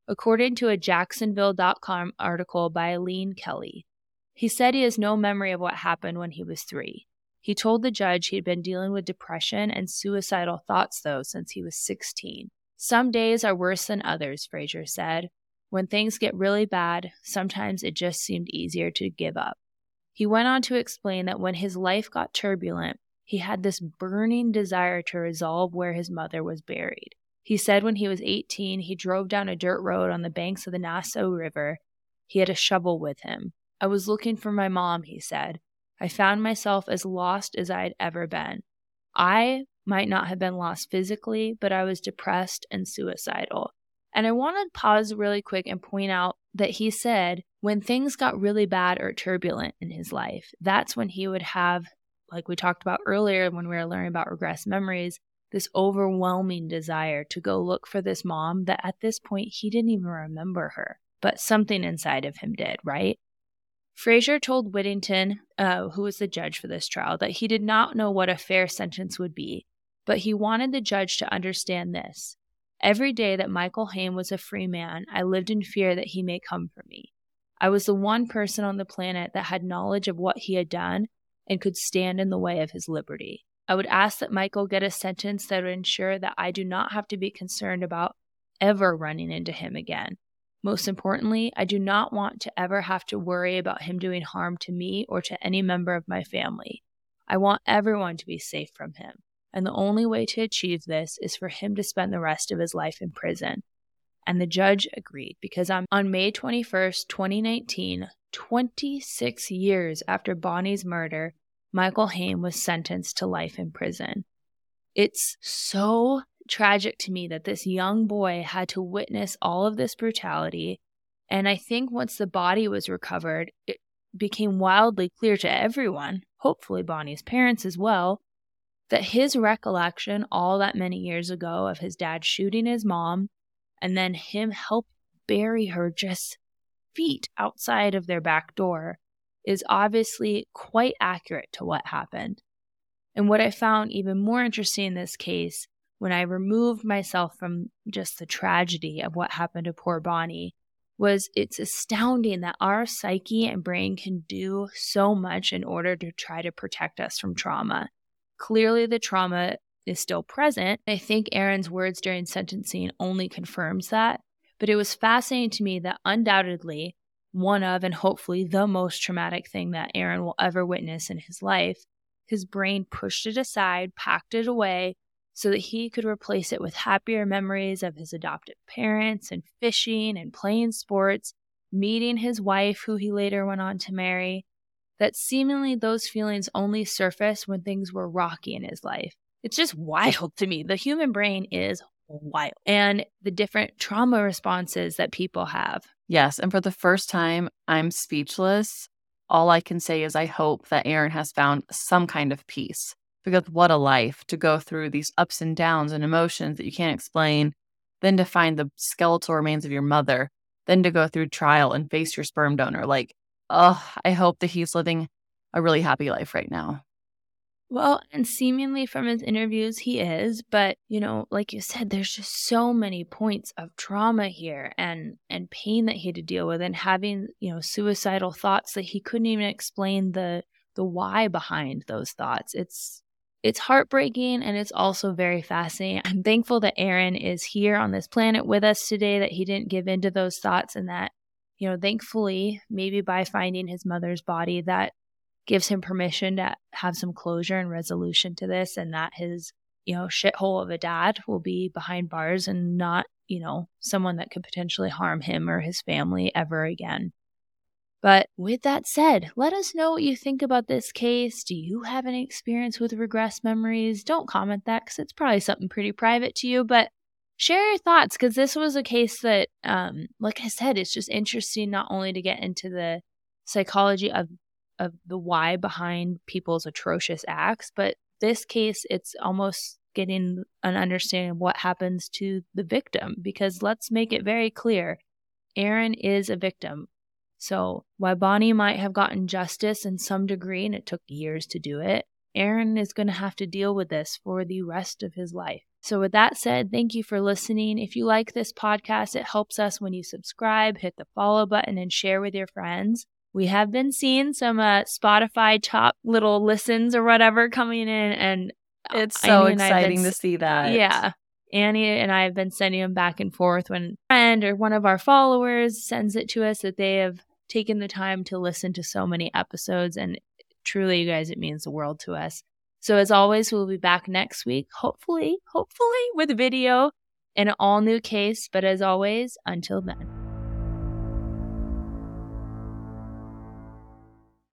according to a Jacksonville.com article by Aline Kelly. He said he has no memory of what happened when he was three. He told the judge he had been dealing with depression and suicidal thoughts, though, since he was 16. Some days are worse than others, Frazier said. When things get really bad, sometimes it just seemed easier to give up. He went on to explain that when his life got turbulent, he had this burning desire to resolve where his mother was buried. He said when he was 18, he drove down a dirt road on the banks of the Nassau River. He had a shovel with him. I was looking for my mom, he said. I found myself as lost as I had ever been. I might not have been lost physically, but I was depressed and suicidal. And I want to pause really quick and point out that he said when things got really bad or turbulent in his life, that's when he would have, like we talked about earlier when we were learning about repressed memories, this overwhelming desire to go look for this mom that at this point he didn't even remember her, but something inside of him did, right? Frazier told Whittington, uh, who was the judge for this trial, that he did not know what a fair sentence would be, but he wanted the judge to understand this. Every day that Michael Haim was a free man, I lived in fear that he may come for me. I was the one person on the planet that had knowledge of what he had done and could stand in the way of his liberty. I would ask that Michael get a sentence that would ensure that I do not have to be concerned about ever running into him again. Most importantly, I do not want to ever have to worry about him doing harm to me or to any member of my family. I want everyone to be safe from him, and the only way to achieve this is for him to spend the rest of his life in prison. And the judge agreed because on, on May 21st, 2019, 26 years after Bonnie's murder, Michael Haim was sentenced to life in prison. It's so tragic to me that this young boy had to witness all of this brutality. And I think once the body was recovered, it became wildly clear to everyone, hopefully Bonnie's parents as well, that his recollection all that many years ago of his dad shooting his mom and then him help bury her just feet outside of their back door is obviously quite accurate to what happened. And what I found even more interesting in this case when I removed myself from just the tragedy of what happened to poor Bonnie was it's astounding that our psyche and brain can do so much in order to try to protect us from trauma. Clearly, the trauma is still present. I think Aaron's words during sentencing only confirms that. But it was fascinating to me that undoubtedly one of and hopefully the most traumatic thing that Aaron will ever witness in his life, his brain pushed it aside, packed it away, so that he could replace it with happier memories of his adoptive parents and fishing and playing sports, meeting his wife, who he later went on to marry. That seemingly those feelings only surfaced when things were rocky in his life. It's just wild to me. The human brain is wild and the different trauma responses that people have. Yes. And for the first time, I'm speechless. All I can say is I hope that Aaron has found some kind of peace because what a life to go through these ups and downs and emotions that you can't explain, then to find the skeletal remains of your mother, then to go through trial and face your sperm donor. Like, oh, I hope that he's living a really happy life right now. Well, and seemingly from his interviews, he is. But, you know, like you said, there's just so many points of trauma here and, and pain that he had to deal with and having, you know, suicidal thoughts that he couldn't even explain the, the why behind those thoughts. It's, it's heartbreaking and it's also very fascinating. I'm thankful that Aaron is here on this planet with us today, that he didn't give in to those thoughts and that, you know, thankfully, maybe by finding his mother's body, that gives him permission to have some closure and resolution to this and that his you know shithole of a dad will be behind bars and not you know someone that could potentially harm him or his family ever again but with that said, let us know what you think about this case. Do you have any experience with repressed memories? Don't comment that because it's probably something pretty private to you, but share your thoughts because this was a case that, um, like I said, it's just interesting not only to get into the psychology of of the why behind people's atrocious acts, but this case, it's almost getting an understanding of what happens to the victim because let's make it very clear Aaron is a victim. So, while Bonnie might have gotten justice in some degree and it took years to do it, Aaron is going to have to deal with this for the rest of his life. So, with that said, thank you for listening. If you like this podcast, it helps us when you subscribe, hit the follow button, and share with your friends we have been seeing some uh, Spotify top little listens or whatever coming in, and it's so exciting been, to see that. Yeah. Annie and I have been sending them back and forth when a friend or one of our followers sends it to us that they have taken the time to listen to so many episodes. And truly, you guys, it means the world to us. So, as always, we'll be back next week, hopefully, hopefully with a video and an all new case. But as always, until then.